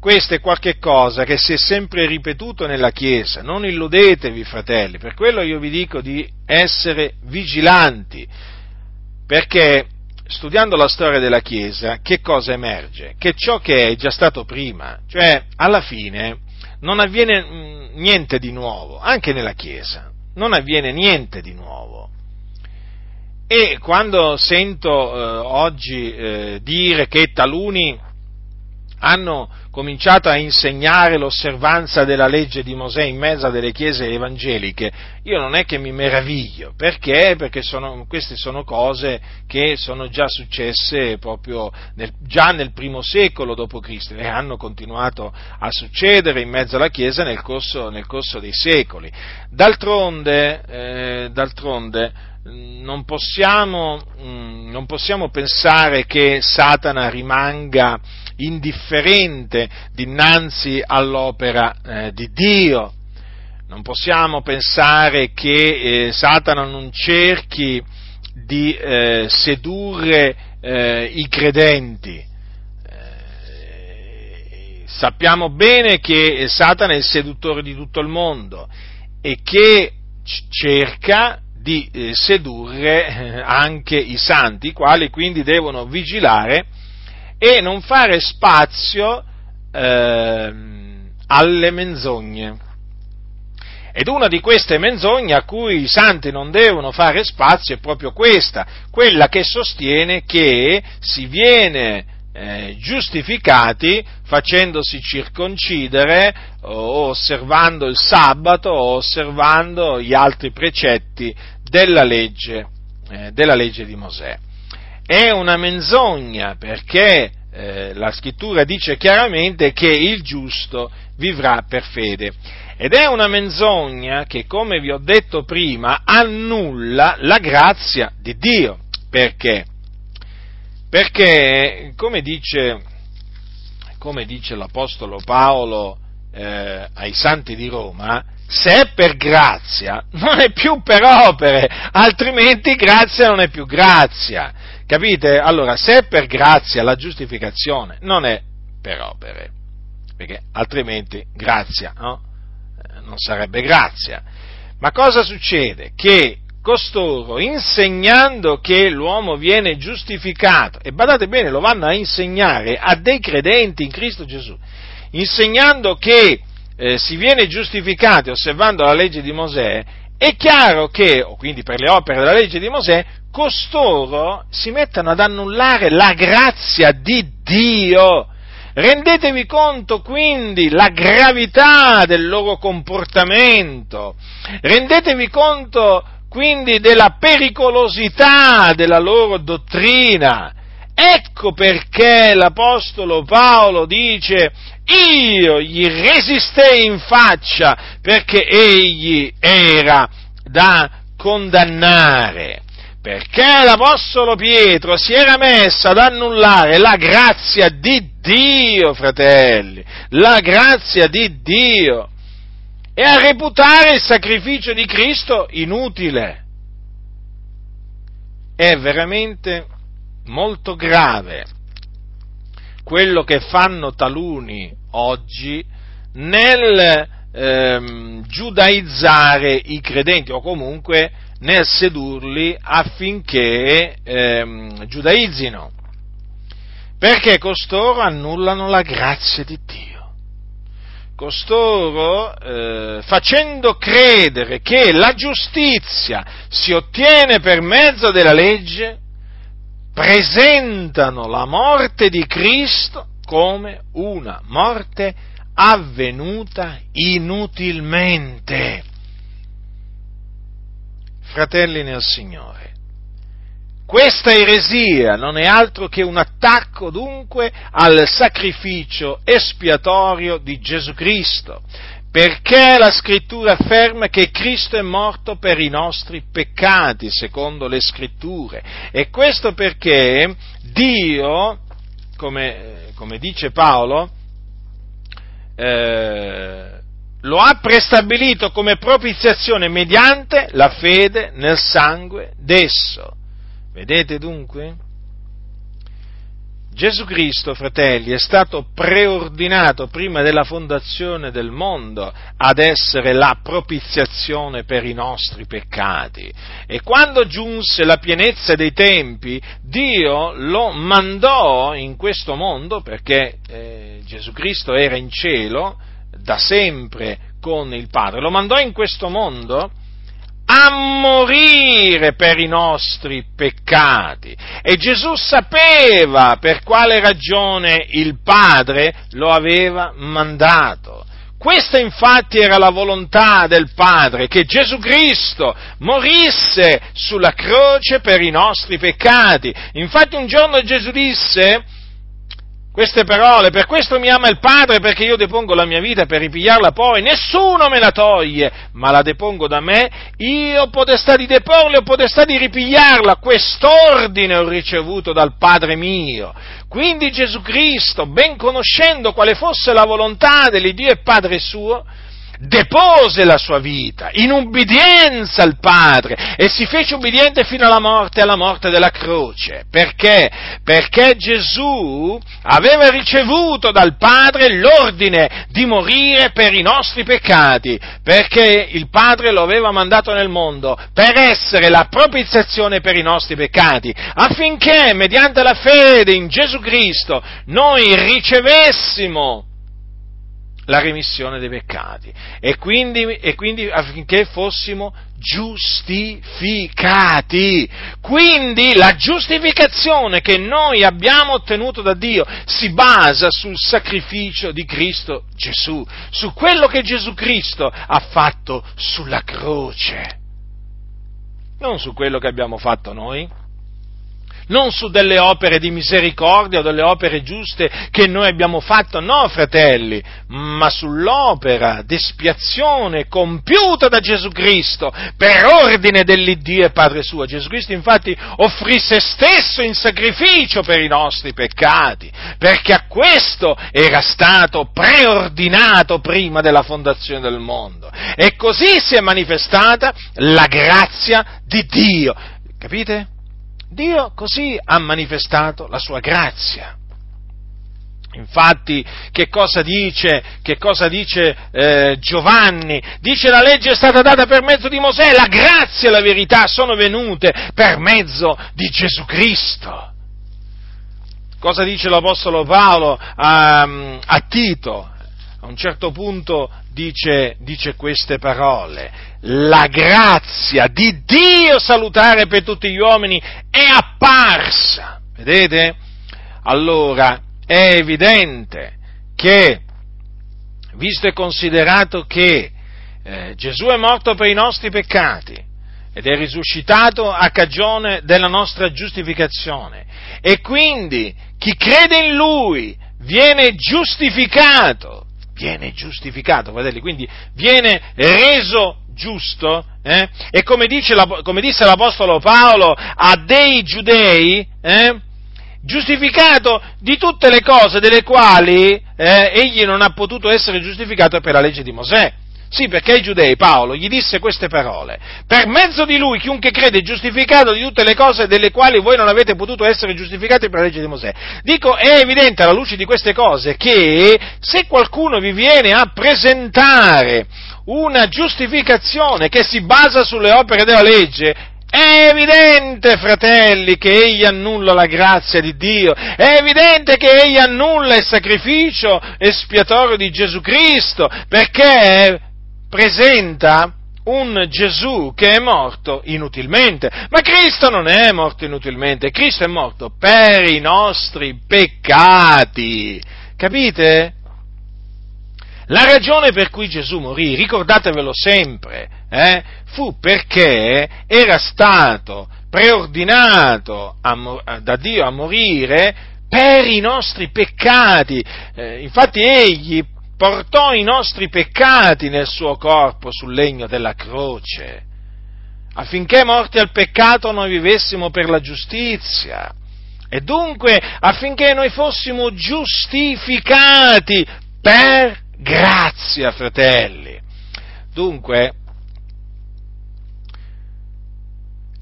Questo è qualche cosa che si è sempre ripetuto nella Chiesa, non illudetevi fratelli, per quello io vi dico di essere vigilanti, perché studiando la storia della Chiesa, che cosa emerge? Che ciò che è già stato prima, cioè alla fine non avviene mm, niente di nuovo, anche nella Chiesa, non avviene niente di nuovo. E quando sento eh, oggi eh, dire che taluni hanno cominciato a insegnare l'osservanza della legge di Mosè in mezzo a delle chiese evangeliche, io non è che mi meraviglio, perché? Perché sono, queste sono cose che sono già successe proprio nel, già nel primo secolo d.C. e hanno continuato a succedere in mezzo alla Chiesa nel corso, nel corso dei secoli. D'altronde, eh, d'altronde non possiamo, mm, non possiamo pensare che Satana rimanga indifferente dinanzi all'opera eh, di Dio. Non possiamo pensare che eh, Satana non cerchi di eh, sedurre eh, i credenti. Eh, sappiamo bene che Satana è il seduttore di tutto il mondo e che cerca di eh, sedurre anche i santi, i quali quindi devono vigilare e non fare spazio eh, alle menzogne. Ed una di queste menzogne a cui i santi non devono fare spazio è proprio questa, quella che sostiene che si viene eh, giustificati facendosi circoncidere o osservando il sabato o osservando gli altri precetti della legge, eh, della legge di Mosè è una menzogna perché eh, la scrittura dice chiaramente che il giusto vivrà per fede. Ed è una menzogna che, come vi ho detto prima, annulla la grazia di Dio. Perché? Perché, come dice, come dice l'Apostolo Paolo eh, ai santi di Roma, se è per grazia, non è più per opere, altrimenti grazia non è più grazia. Capite? Allora, se è per grazia la giustificazione, non è per opere, perché altrimenti grazia no? Eh, non sarebbe grazia. Ma cosa succede? Che costoro, insegnando che l'uomo viene giustificato, e badate bene, lo vanno a insegnare a dei credenti in Cristo Gesù, insegnando che eh, si viene giustificati osservando la legge di Mosè, è chiaro che, quindi per le opere della legge di Mosè, costoro si mettono ad annullare la grazia di Dio. Rendetevi conto quindi la gravità del loro comportamento, rendetevi conto quindi della pericolosità della loro dottrina. Ecco perché l'Apostolo Paolo dice io gli resistei in faccia perché egli era da condannare perché l'Apostolo Pietro si era messo ad annullare la grazia di Dio, fratelli, la grazia di Dio, e a reputare il sacrificio di Cristo inutile. È veramente molto grave quello che fanno taluni oggi nel ehm, giudaizzare i credenti o comunque nel sedurli affinché ehm, giudaizzino, perché costoro annullano la grazia di Dio. costoro, eh, facendo credere che la giustizia si ottiene per mezzo della legge, presentano la morte di Cristo come una morte avvenuta inutilmente. Fratelli nel Signore, questa eresia non è altro che un attacco dunque al sacrificio espiatorio di Gesù Cristo, perché la scrittura afferma che Cristo è morto per i nostri peccati, secondo le scritture. E questo perché Dio, come, come dice Paolo, eh, lo ha prestabilito come propiziazione mediante la fede nel sangue d'esso. Vedete dunque? Gesù Cristo, fratelli, è stato preordinato prima della fondazione del mondo ad essere la propiziazione per i nostri peccati. E quando giunse la pienezza dei tempi, Dio lo mandò in questo mondo perché eh, Gesù Cristo era in cielo da sempre con il Padre, lo mandò in questo mondo a morire per i nostri peccati. E Gesù sapeva per quale ragione il Padre lo aveva mandato. Questa infatti era la volontà del Padre, che Gesù Cristo morisse sulla croce per i nostri peccati. Infatti un giorno Gesù disse, queste parole, per questo mi ama il Padre, perché io depongo la mia vita per ripigliarla poi, nessuno me la toglie, ma la depongo da me, io ho potestà di deporla, ho potestà di ripigliarla, quest'ordine ho ricevuto dal Padre mio. Quindi Gesù Cristo, ben conoscendo quale fosse la volontà dell'Iddio e Padre suo, depose la sua vita in ubbidienza al Padre e si fece ubbidiente fino alla morte, alla morte della croce. Perché? Perché Gesù aveva ricevuto dal Padre l'ordine di morire per i nostri peccati, perché il Padre lo aveva mandato nel mondo per essere la propiziazione per i nostri peccati, affinché mediante la fede in Gesù Cristo noi ricevessimo la remissione dei peccati. E quindi, e quindi, affinché fossimo giustificati. Quindi la giustificazione che noi abbiamo ottenuto da Dio si basa sul sacrificio di Cristo Gesù, su quello che Gesù Cristo ha fatto sulla croce, non su quello che abbiamo fatto noi non su delle opere di misericordia o delle opere giuste che noi abbiamo fatto, no, fratelli, ma sull'opera d'espiazione compiuta da Gesù Cristo per ordine dell'Iddio e Padre suo. Gesù Cristo infatti offrì se stesso in sacrificio per i nostri peccati, perché a questo era stato preordinato prima della fondazione del mondo. E così si è manifestata la grazia di Dio. Capite? Dio così ha manifestato la sua grazia. Infatti, che cosa dice, che cosa dice eh, Giovanni? Dice la legge è stata data per mezzo di Mosè, la grazia e la verità sono venute per mezzo di Gesù Cristo. Cosa dice l'Apostolo Paolo a, a Tito? A un certo punto dice, dice queste parole la grazia di Dio salutare per tutti gli uomini è apparsa. Vedete? Allora è evidente che, visto e considerato che eh, Gesù è morto per i nostri peccati ed è risuscitato a cagione della nostra giustificazione e quindi chi crede in Lui viene giustificato, viene giustificato, fratelli, quindi viene reso giusto? Eh? E come, la, come, disse l'Apostolo Paolo a dei giudei, eh? giustificato di tutte le cose delle quali eh, egli non ha potuto essere giustificato per la legge di Mosè. Sì, perché ai giudei Paolo gli disse queste parole. Per mezzo di lui chiunque crede è giustificato di tutte le cose delle quali voi non avete potuto essere giustificati per la legge di Mosè. Dico, è evidente alla luce di queste cose che se qualcuno vi viene a presentare una giustificazione che si basa sulle opere della legge, È evidente, fratelli, che egli annulla la grazia di Dio, è evidente che egli annulla il sacrificio espiatorio di Gesù Cristo, perché presenta un Gesù che è morto inutilmente. Ma Cristo non è morto inutilmente, Cristo è morto per i nostri peccati. Capite? La ragione per cui Gesù morì, ricordatevelo sempre, eh, fu perché era stato preordinato a, da Dio a morire per i nostri peccati. Eh, infatti egli portò i nostri peccati nel suo corpo sul legno della croce, affinché morti al peccato noi vivessimo per la giustizia. E dunque affinché noi fossimo giustificati per grazia, fratelli. Dunque,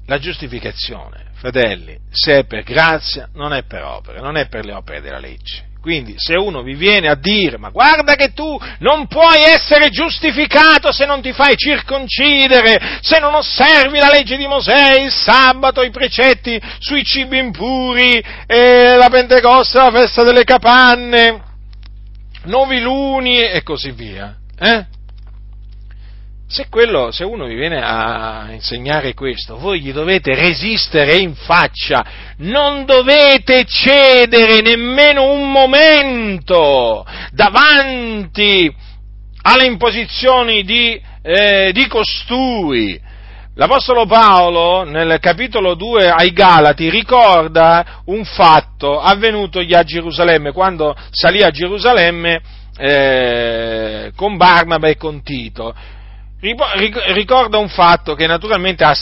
la giustificazione, fratelli, se è per grazia, non è per opere, non è per le opere della legge. Quindi se uno vi viene a dire, ma guarda che tu non puoi essere giustificato se non ti fai circoncidere, se non osservi la legge di Mosè, il sabato, i precetti sui cibi impuri, la Pentecoste, la festa delle capanne, noviluni e così via. Eh? Se, quello, se uno vi viene a insegnare questo, voi gli dovete resistere in faccia, non dovete cedere nemmeno un momento davanti alle imposizioni di, eh, di costui. L'Apostolo Paolo nel capitolo 2 ai Galati ricorda un fatto avvenutogli a Gerusalemme, quando salì a Gerusalemme eh, con Barnaba e con Tito ricorda un fatto che naturalmente ha,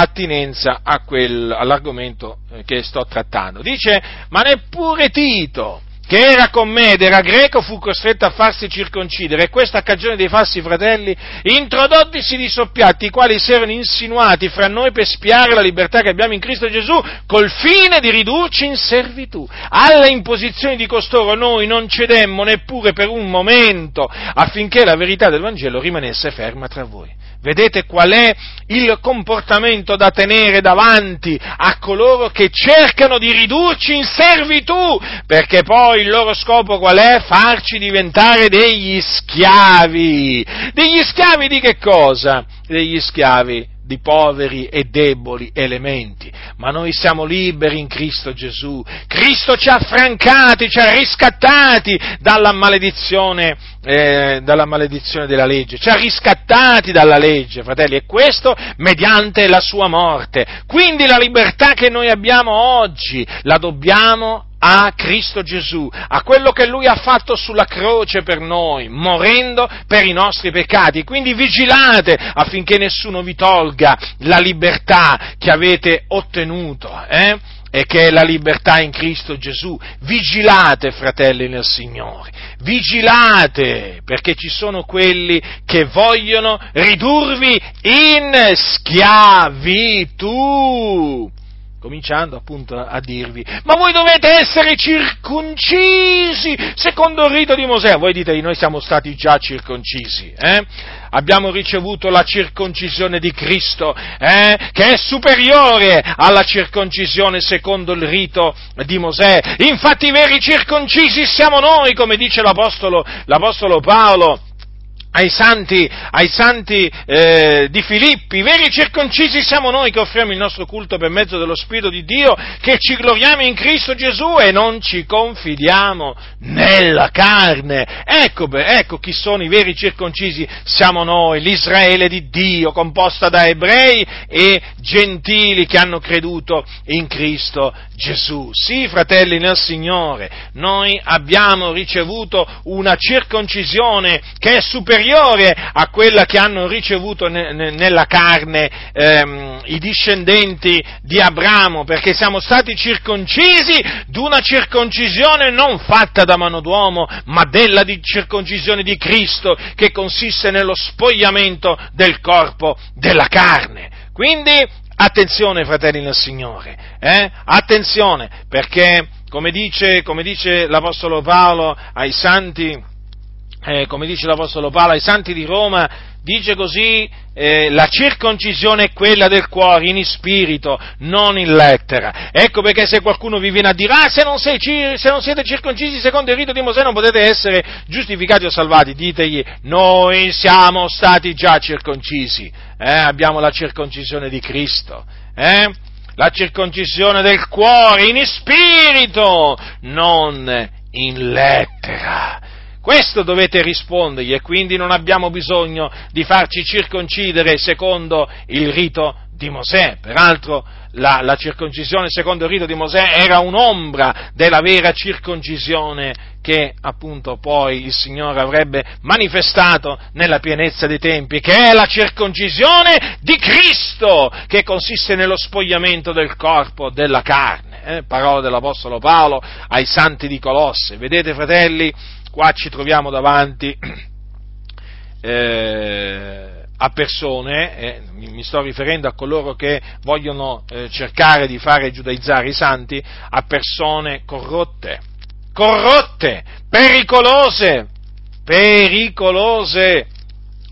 attinenza quel, all'argomento eh, che sto trattando. Dice, ma neppure Tito, che era con me ed era greco, fu costretto a farsi circoncidere, e questa a cagione dei falsi fratelli, introdottisi di soppiatti, i quali si erano insinuati fra noi per spiare la libertà che abbiamo in Cristo Gesù, col fine di ridurci in servitù. Alle imposizioni di costoro noi non cedemmo neppure per un momento, affinché la verità del Vangelo rimanesse ferma tra voi. Vedete qual è il comportamento da tenere davanti a coloro che cercano di ridurci in servitù, perché poi il loro scopo qual è? Farci diventare degli schiavi. Degli schiavi di che cosa? Degli schiavi di poveri e deboli elementi, ma noi siamo liberi in Cristo Gesù. Cristo ci ha affrancati, ci ha riscattati dalla maledizione, eh, dalla maledizione della legge, ci ha riscattati dalla legge, fratelli, e questo mediante la sua morte. Quindi la libertà che noi abbiamo oggi la dobbiamo a Cristo Gesù, a quello che Lui ha fatto sulla croce per noi, morendo per i nostri peccati. Quindi vigilate affinché nessuno vi tolga la libertà che avete ottenuto. Eh? e che è la libertà in Cristo Gesù. Vigilate, fratelli nel Signore, vigilate, perché ci sono quelli che vogliono ridurvi in schiavitù cominciando appunto a dirvi, ma voi dovete essere circoncisi secondo il rito di Mosè. Voi dite, noi siamo stati già circoncisi, eh? abbiamo ricevuto la circoncisione di Cristo, eh? che è superiore alla circoncisione secondo il rito di Mosè. Infatti i veri circoncisi siamo noi, come dice l'Apostolo, l'Apostolo Paolo ai santi, ai santi eh, di Filippi, veri circoncisi siamo noi che offriamo il nostro culto per mezzo dello Spirito di Dio, che ci gloriamo in Cristo Gesù e non ci confidiamo nella carne. Ecco, ecco chi sono i veri circoncisi, siamo noi, l'Israele di Dio, composta da ebrei e gentili che hanno creduto in Cristo Gesù. Sì, fratelli nel Signore, noi abbiamo ricevuto una circoncisione che è superiore superiore a quella che hanno ricevuto ne, ne, nella carne ehm, i discendenti di Abramo, perché siamo stati circoncisi d'una circoncisione non fatta da mano d'uomo, ma della di circoncisione di Cristo, che consiste nello spogliamento del corpo della carne. Quindi attenzione fratelli nel Signore, eh? attenzione perché come dice, come dice l'Apostolo Paolo ai santi, eh, come dice l'Apostolo Paolo ai santi di Roma, dice così, eh, la circoncisione è quella del cuore, in spirito, non in lettera. Ecco perché se qualcuno vi viene a dire, ah, se non, sei, se non siete circoncisi secondo il rito di Mosè non potete essere giustificati o salvati, ditegli, noi siamo stati già circoncisi, eh? abbiamo la circoncisione di Cristo. Eh? la circoncisione del cuore in spirito, non in lettera. Questo dovete rispondergli e quindi non abbiamo bisogno di farci circoncidere secondo il rito di Mosè. Peraltro la, la, circoncisione secondo il rito di Mosè era un'ombra della vera circoncisione che appunto poi il Signore avrebbe manifestato nella pienezza dei tempi, che è la circoncisione di Cristo, che consiste nello spogliamento del corpo della carne. Eh? Parola dell'Apostolo Paolo ai santi di Colosse. Vedete fratelli, qua ci troviamo davanti eh, a persone, eh, mi sto riferendo a coloro che vogliono eh, cercare di fare giudaizzare i santi, a persone corrotte, corrotte, pericolose, pericolose,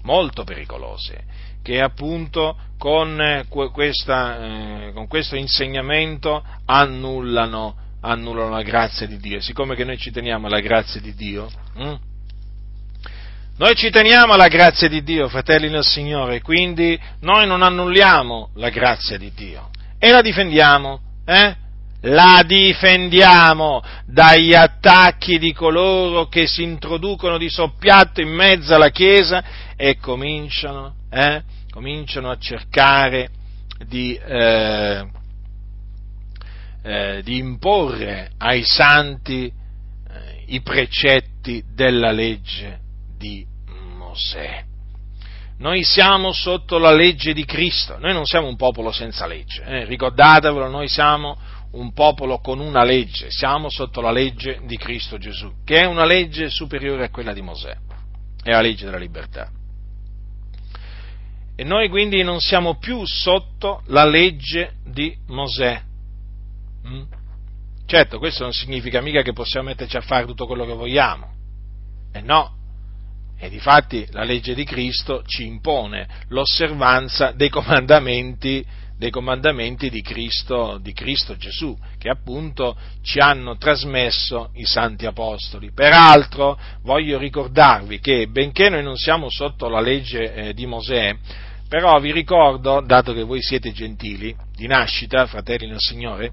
molto pericolose, che appunto con, eh, questa, eh, con questo insegnamento annullano, annullano, la grazia di Dio. Siccome che noi ci teniamo alla grazia di Dio, hm? Noi ci teniamo alla grazia di Dio, fratelli del Signore, quindi noi non annulliamo la grazia di Dio e la difendiamo, eh? La difendiamo dagli attacchi di coloro che si introducono di soppiatto in mezzo alla Chiesa e cominciano, eh? cominciano a cercare di, eh, eh di, imporre ai santi eh, i precetti della legge di Mosè. Noi siamo sotto la legge di Cristo, noi non siamo un popolo senza legge, eh? ricordatevelo, noi siamo un popolo con una legge, siamo sotto la legge di Cristo Gesù, che è una legge superiore a quella di Mosè, è la legge della libertà. E noi quindi non siamo più sotto la legge di Mosè. Mm? Certo, questo non significa mica che possiamo metterci a fare tutto quello che vogliamo. E no, e difatti la legge di Cristo ci impone l'osservanza dei comandamenti, dei comandamenti di, Cristo, di Cristo Gesù, che appunto ci hanno trasmesso i santi apostoli. Peraltro voglio ricordarvi che benché noi non siamo sotto la legge eh, di Mosè, però vi ricordo, dato che voi siete gentili, di nascita, fratelli nel Signore,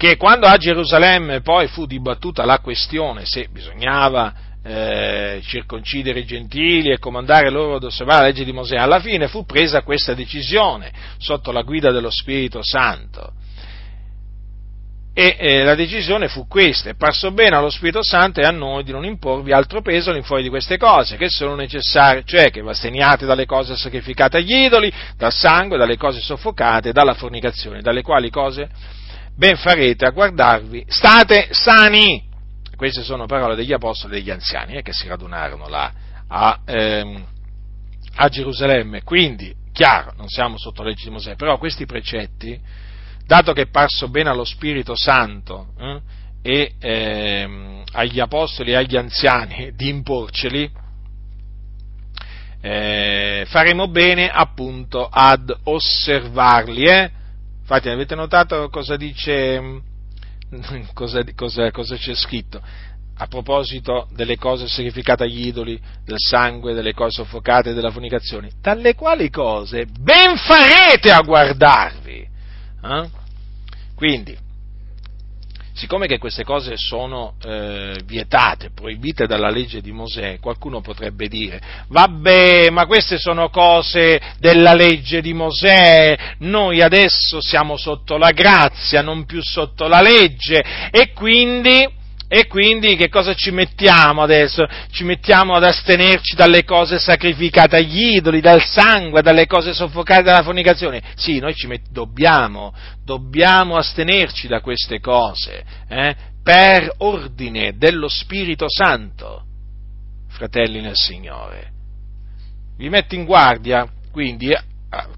che quando a Gerusalemme poi fu dibattuta la questione se bisognava eh, circoncidere i gentili e comandare loro ad osservare la legge di Mosè, alla fine fu presa questa decisione sotto la guida dello Spirito Santo. E eh, la decisione fu questa, è parso bene allo Spirito Santo e a noi di non imporvi altro peso all'infuori di queste cose, che sono necessarie, cioè che vasteniate dalle cose sacrificate agli idoli, dal sangue, dalle cose soffocate, dalla fornicazione, dalle quali cose ben farete a guardarvi, state sani, queste sono parole degli apostoli e degli anziani eh, che si radunarono là a, ehm, a, Gerusalemme. Quindi, chiaro, non siamo sotto legge di Mosè, però questi precetti, dato che è parso bene allo Spirito Santo eh, e ehm, agli apostoli e agli anziani di imporceli, eh, faremo bene appunto ad osservarli. Eh? Infatti, avete notato cosa dice cosa, cosa, cosa c'è scritto a proposito delle cose sacrificate agli idoli, del sangue, delle cose soffocate, della fornicazione, dalle quali cose ben farete a guardarvi. Eh? Quindi, siccome che queste cose sono eh, vietate, proibite dalla legge di Mosè, qualcuno potrebbe dire, vabbè, ma queste sono cose della legge di Mosè, noi adesso siamo sotto la grazia, non più sotto la legge, e quindi e quindi che cosa ci mettiamo adesso? Ci mettiamo ad astenerci dalle cose sacrificate agli idoli, dal sangue, dalle cose soffocate dalla fornicazione. Sì, noi ci met- dobbiamo, dobbiamo astenerci da queste cose, eh, per ordine dello Spirito Santo, fratelli nel Signore. Vi metto in guardia, quindi, eh,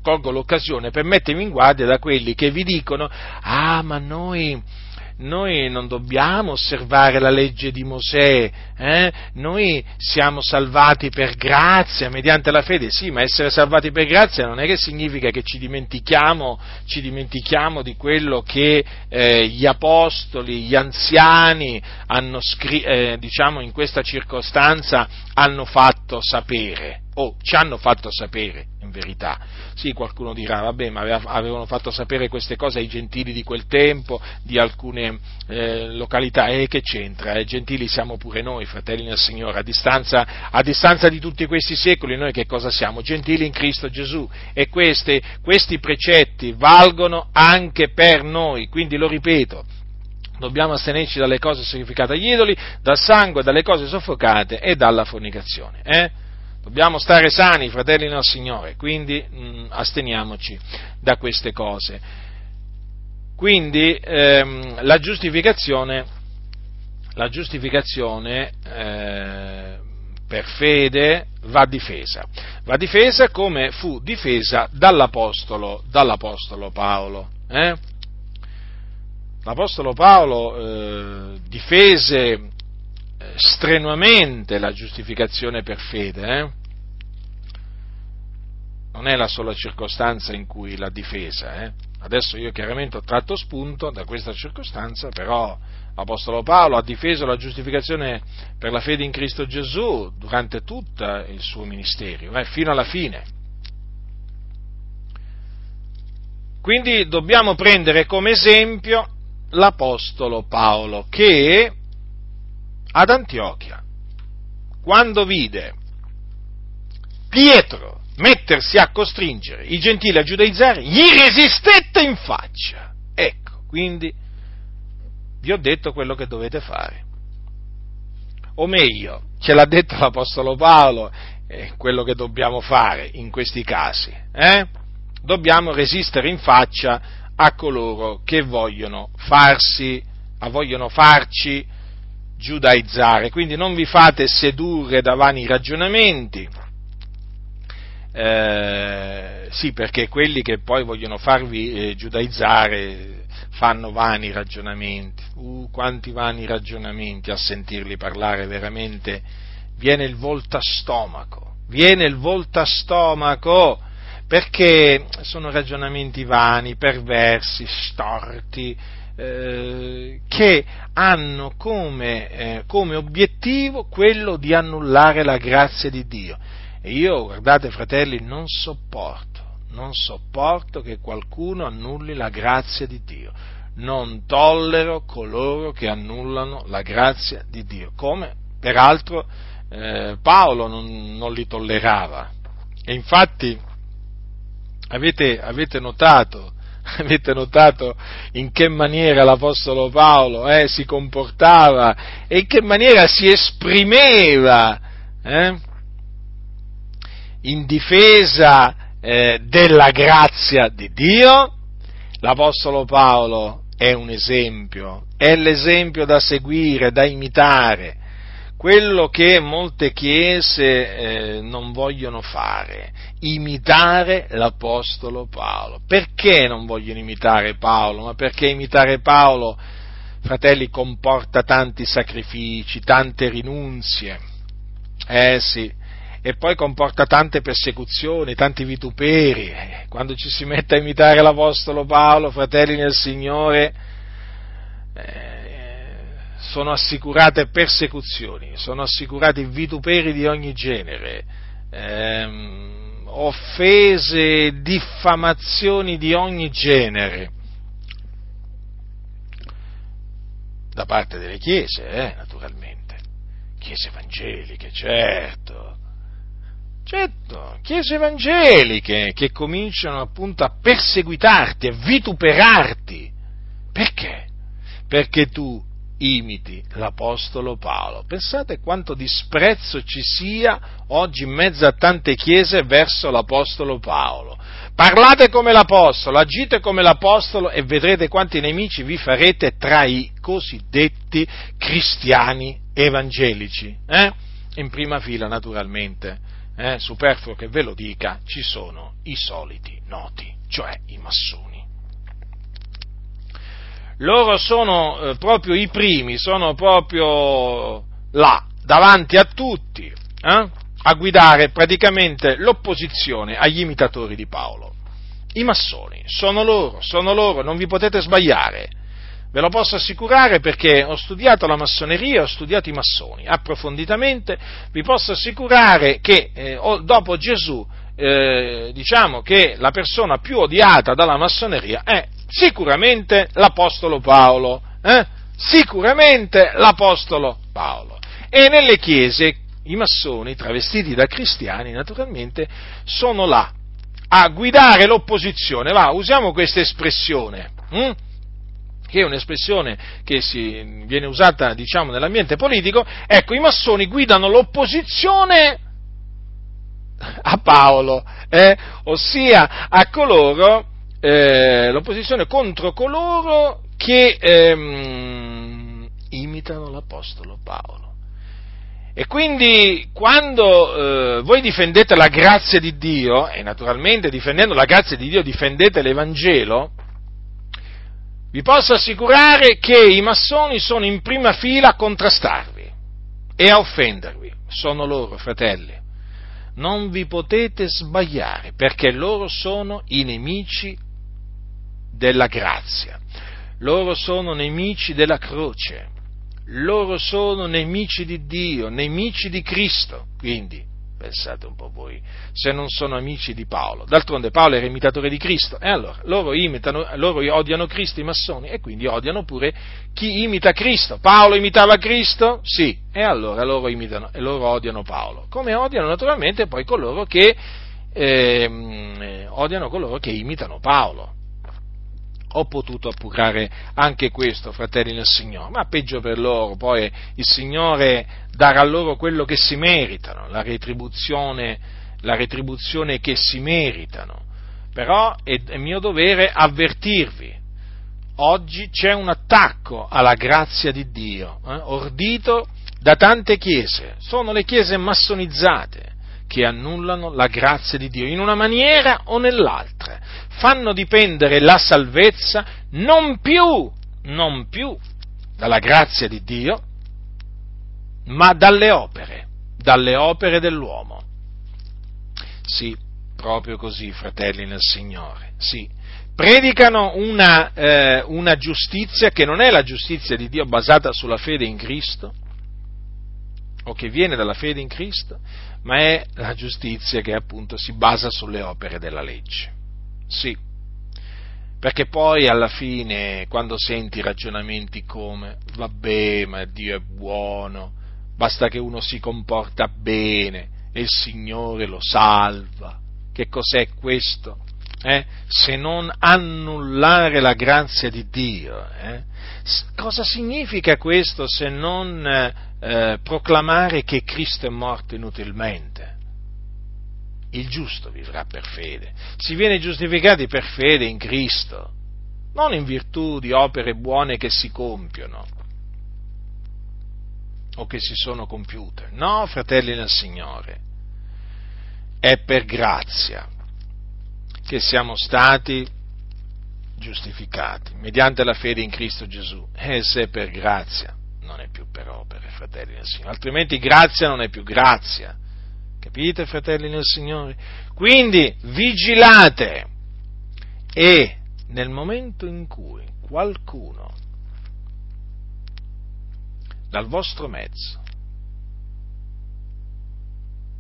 colgo l'occasione per mettervi in guardia da quelli che vi dicono, ah, ma noi noi non dobbiamo osservare la legge di Mosè, eh? noi siamo salvati per grazia, mediante la fede, sì, ma essere salvati per grazia non è che significa che ci dimentichiamo, ci dimentichiamo di quello che eh, gli apostoli, gli anziani hanno scritto, eh, diciamo in questa circostanza hanno fatto sapere o ci hanno fatto sapere, verità. Sì, qualcuno dirà, vabbè, ma avevano fatto sapere queste cose ai gentili di quel tempo, di alcune eh, località, e che c'entra? Eh? Gentili siamo pure noi, fratelli del Signore, a distanza, a distanza, di tutti questi secoli, noi che cosa siamo? Gentili in Cristo Gesù. E questi, questi precetti valgono anche per noi, quindi lo ripeto, dobbiamo astenerci dalle cose sacrificate agli idoli, dal sangue, dalle cose soffocate e dalla fornicazione. Eh? Dobbiamo stare sani, fratelli nel Signore, quindi mh, mm, asteniamoci da queste cose. Quindi ehm, la giustificazione, la giustificazione eh, per fede va difesa, va difesa come fu difesa dall'Apostolo, dall'Apostolo Paolo. Eh? L'Apostolo Paolo eh, difese strenuamente la giustificazione per fede. Eh? Non è la sola circostanza in cui l'ha difesa. Eh? Adesso io chiaramente ho tratto spunto da questa circostanza, però l'Apostolo Paolo ha difeso la giustificazione per la fede in Cristo Gesù durante tutto il suo ministero, eh? fino alla fine. Quindi dobbiamo prendere come esempio l'Apostolo Paolo che ad Antiochia, quando vide Pietro mettersi a costringere i gentili a giudaizzare, gli resistette in faccia. Ecco, quindi vi ho detto quello che dovete fare. O meglio, ce l'ha detto l'Apostolo Paolo, eh, quello che dobbiamo fare in questi casi. Eh? Dobbiamo resistere in faccia a coloro che vogliono farsi, vogliono farci giudaizzare, quindi non vi fate sedurre da vani ragionamenti, eh, sì, perché quelli che poi vogliono farvi eh, giudaizzare fanno vani ragionamenti, uh, quanti vani ragionamenti a sentirli parlare veramente, viene il volta stomaco, viene il volta stomaco, perché sono ragionamenti vani, perversi, storti, eh, che hanno come, eh, come, obiettivo quello di annullare la grazia di Dio. E io, guardate fratelli, non sopporto, non sopporto che qualcuno annulli la grazia di Dio. Non tollero coloro che annullano la grazia di Dio, come peraltro eh, Paolo non, non, li tollerava. E infatti avete, avete notato Avete notato in che maniera l'Apostolo Paolo eh, si comportava e in che maniera si esprimeva eh, in difesa eh, della grazia di Dio? L'Apostolo Paolo è un esempio, è l'esempio da seguire, da imitare quello che molte chiese eh, non vogliono fare, imitare l'Apostolo Paolo. Perché non vogliono imitare Paolo? Ma perché imitare Paolo, fratelli, comporta tanti sacrifici, tante rinunzie. Eh sì, e poi comporta tante persecuzioni, tanti vituperi. Quando ci si mette a imitare l'Apostolo Paolo, fratelli nel Signore, eh, sono assicurate persecuzioni, sono assicurati vituperi di ogni genere, ehm, offese, diffamazioni di ogni genere. Da parte delle chiese, eh, naturalmente, chiese evangeliche, certo, certo, chiese evangeliche che cominciano appunto a perseguitarti, a vituperarti, perché? Perché tu imiti l'Apostolo Paolo. Pensate quanto disprezzo ci sia oggi in mezzo a tante chiese verso l'Apostolo Paolo. Parlate come l'Apostolo, agite come l'Apostolo e vedrete quanti nemici vi farete tra i cosiddetti cristiani evangelici. Eh? In prima fila, naturalmente, eh? superfluo che ve lo dica, ci sono i soliti noti, cioè i massoni. Loro sono eh, proprio i primi, sono proprio là, davanti a tutti, eh, a guidare praticamente l'opposizione agli imitatori di Paolo. I massoni, sono loro, sono loro, non vi potete sbagliare. Ve lo posso assicurare perché ho studiato la massoneria, ho studiato i massoni approfonditamente, vi posso assicurare che eh, dopo Gesù eh, diciamo che la persona più odiata dalla massoneria è sicuramente l'Apostolo Paolo, eh? sicuramente l'Apostolo Paolo. E nelle chiese i massoni, travestiti da cristiani, naturalmente, sono là a guidare l'opposizione. Va, usiamo questa espressione. Hm? che è un'espressione che si, viene usata diciamo, nell'ambiente politico, ecco, i massoni guidano l'opposizione a Paolo, eh? ossia a coloro, eh, l'opposizione contro coloro che ehm, imitano l'Apostolo Paolo. E quindi quando eh, voi difendete la grazia di Dio, e naturalmente difendendo la grazia di Dio difendete l'Evangelo, vi posso assicurare che i massoni sono in prima fila a contrastarvi e a offendervi. Sono loro, fratelli. Non vi potete sbagliare perché loro sono i nemici della grazia. Loro sono nemici della croce loro sono nemici di Dio, nemici di Cristo. Quindi, pensate un po' voi, se non sono amici di Paolo. D'altronde Paolo era imitatore di Cristo, e allora loro, imitano, loro odiano Cristo, i massoni, e quindi odiano pure chi imita Cristo. Paolo imitava Cristo? Sì, e allora loro imitano e loro odiano Paolo. Come odiano naturalmente poi coloro che eh, odiano coloro che imitano Paolo ho potuto appurare anche questo, fratelli del Signore, ma peggio per loro, poi il Signore darà loro quello che si meritano, la retribuzione, la retribuzione che si meritano. Però è, è mio dovere avvertirvi, oggi c'è un attacco alla grazia di Dio, eh, ordito da tante chiese, sono le chiese massonizzate, che annullano la grazia di Dio in una maniera o nell'altra, fanno dipendere la salvezza non più, non più dalla grazia di Dio, ma dalle opere, dalle opere dell'uomo. Sì, proprio così, fratelli nel Signore, sì. Predicano una, eh, una giustizia che non è la giustizia di Dio basata sulla fede in Cristo, o che viene dalla fede in Cristo, ma è la giustizia che appunto si basa sulle opere della legge. Sì, perché poi alla fine, quando senti ragionamenti come vabbè, ma Dio è buono, basta che uno si comporta bene e il Signore lo salva, che cos'è questo? Eh? Se non annullare la grazia di Dio. Eh? Cosa significa questo se non eh, proclamare che Cristo è morto inutilmente? Il giusto vivrà per fede. Si viene giustificati per fede in Cristo, non in virtù di opere buone che si compiono o che si sono compiute. No, fratelli nel Signore, è per grazia che siamo stati giustificati mediante la fede in Cristo Gesù. E se per grazia non è più per opere, fratelli nel Signore, altrimenti grazia non è più grazia. Capite, fratelli nel Signore? Quindi vigilate e nel momento in cui qualcuno dal vostro mezzo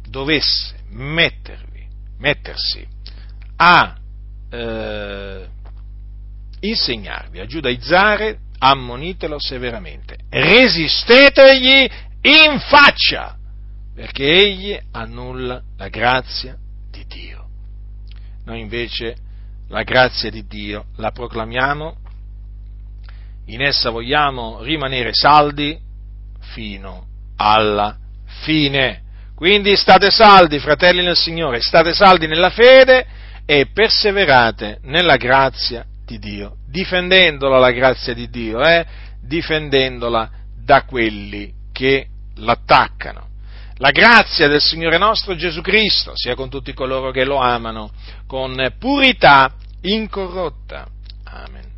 dovesse mettervi, mettersi a eh, insegnarvi, a giudaizzare, ammonitelo severamente. Resistetegli in faccia, perché egli annulla la grazia di Dio. Noi invece la grazia di Dio la proclamiamo, in essa vogliamo rimanere saldi fino alla fine. Quindi state saldi, fratelli nel Signore, state saldi nella fede e perseverate nella grazia di Dio, difendendola la grazia di Dio, eh? difendendola da quelli che l'attaccano. La grazia del Signore nostro Gesù Cristo sia con tutti coloro che lo amano, con purità incorrotta. Amen.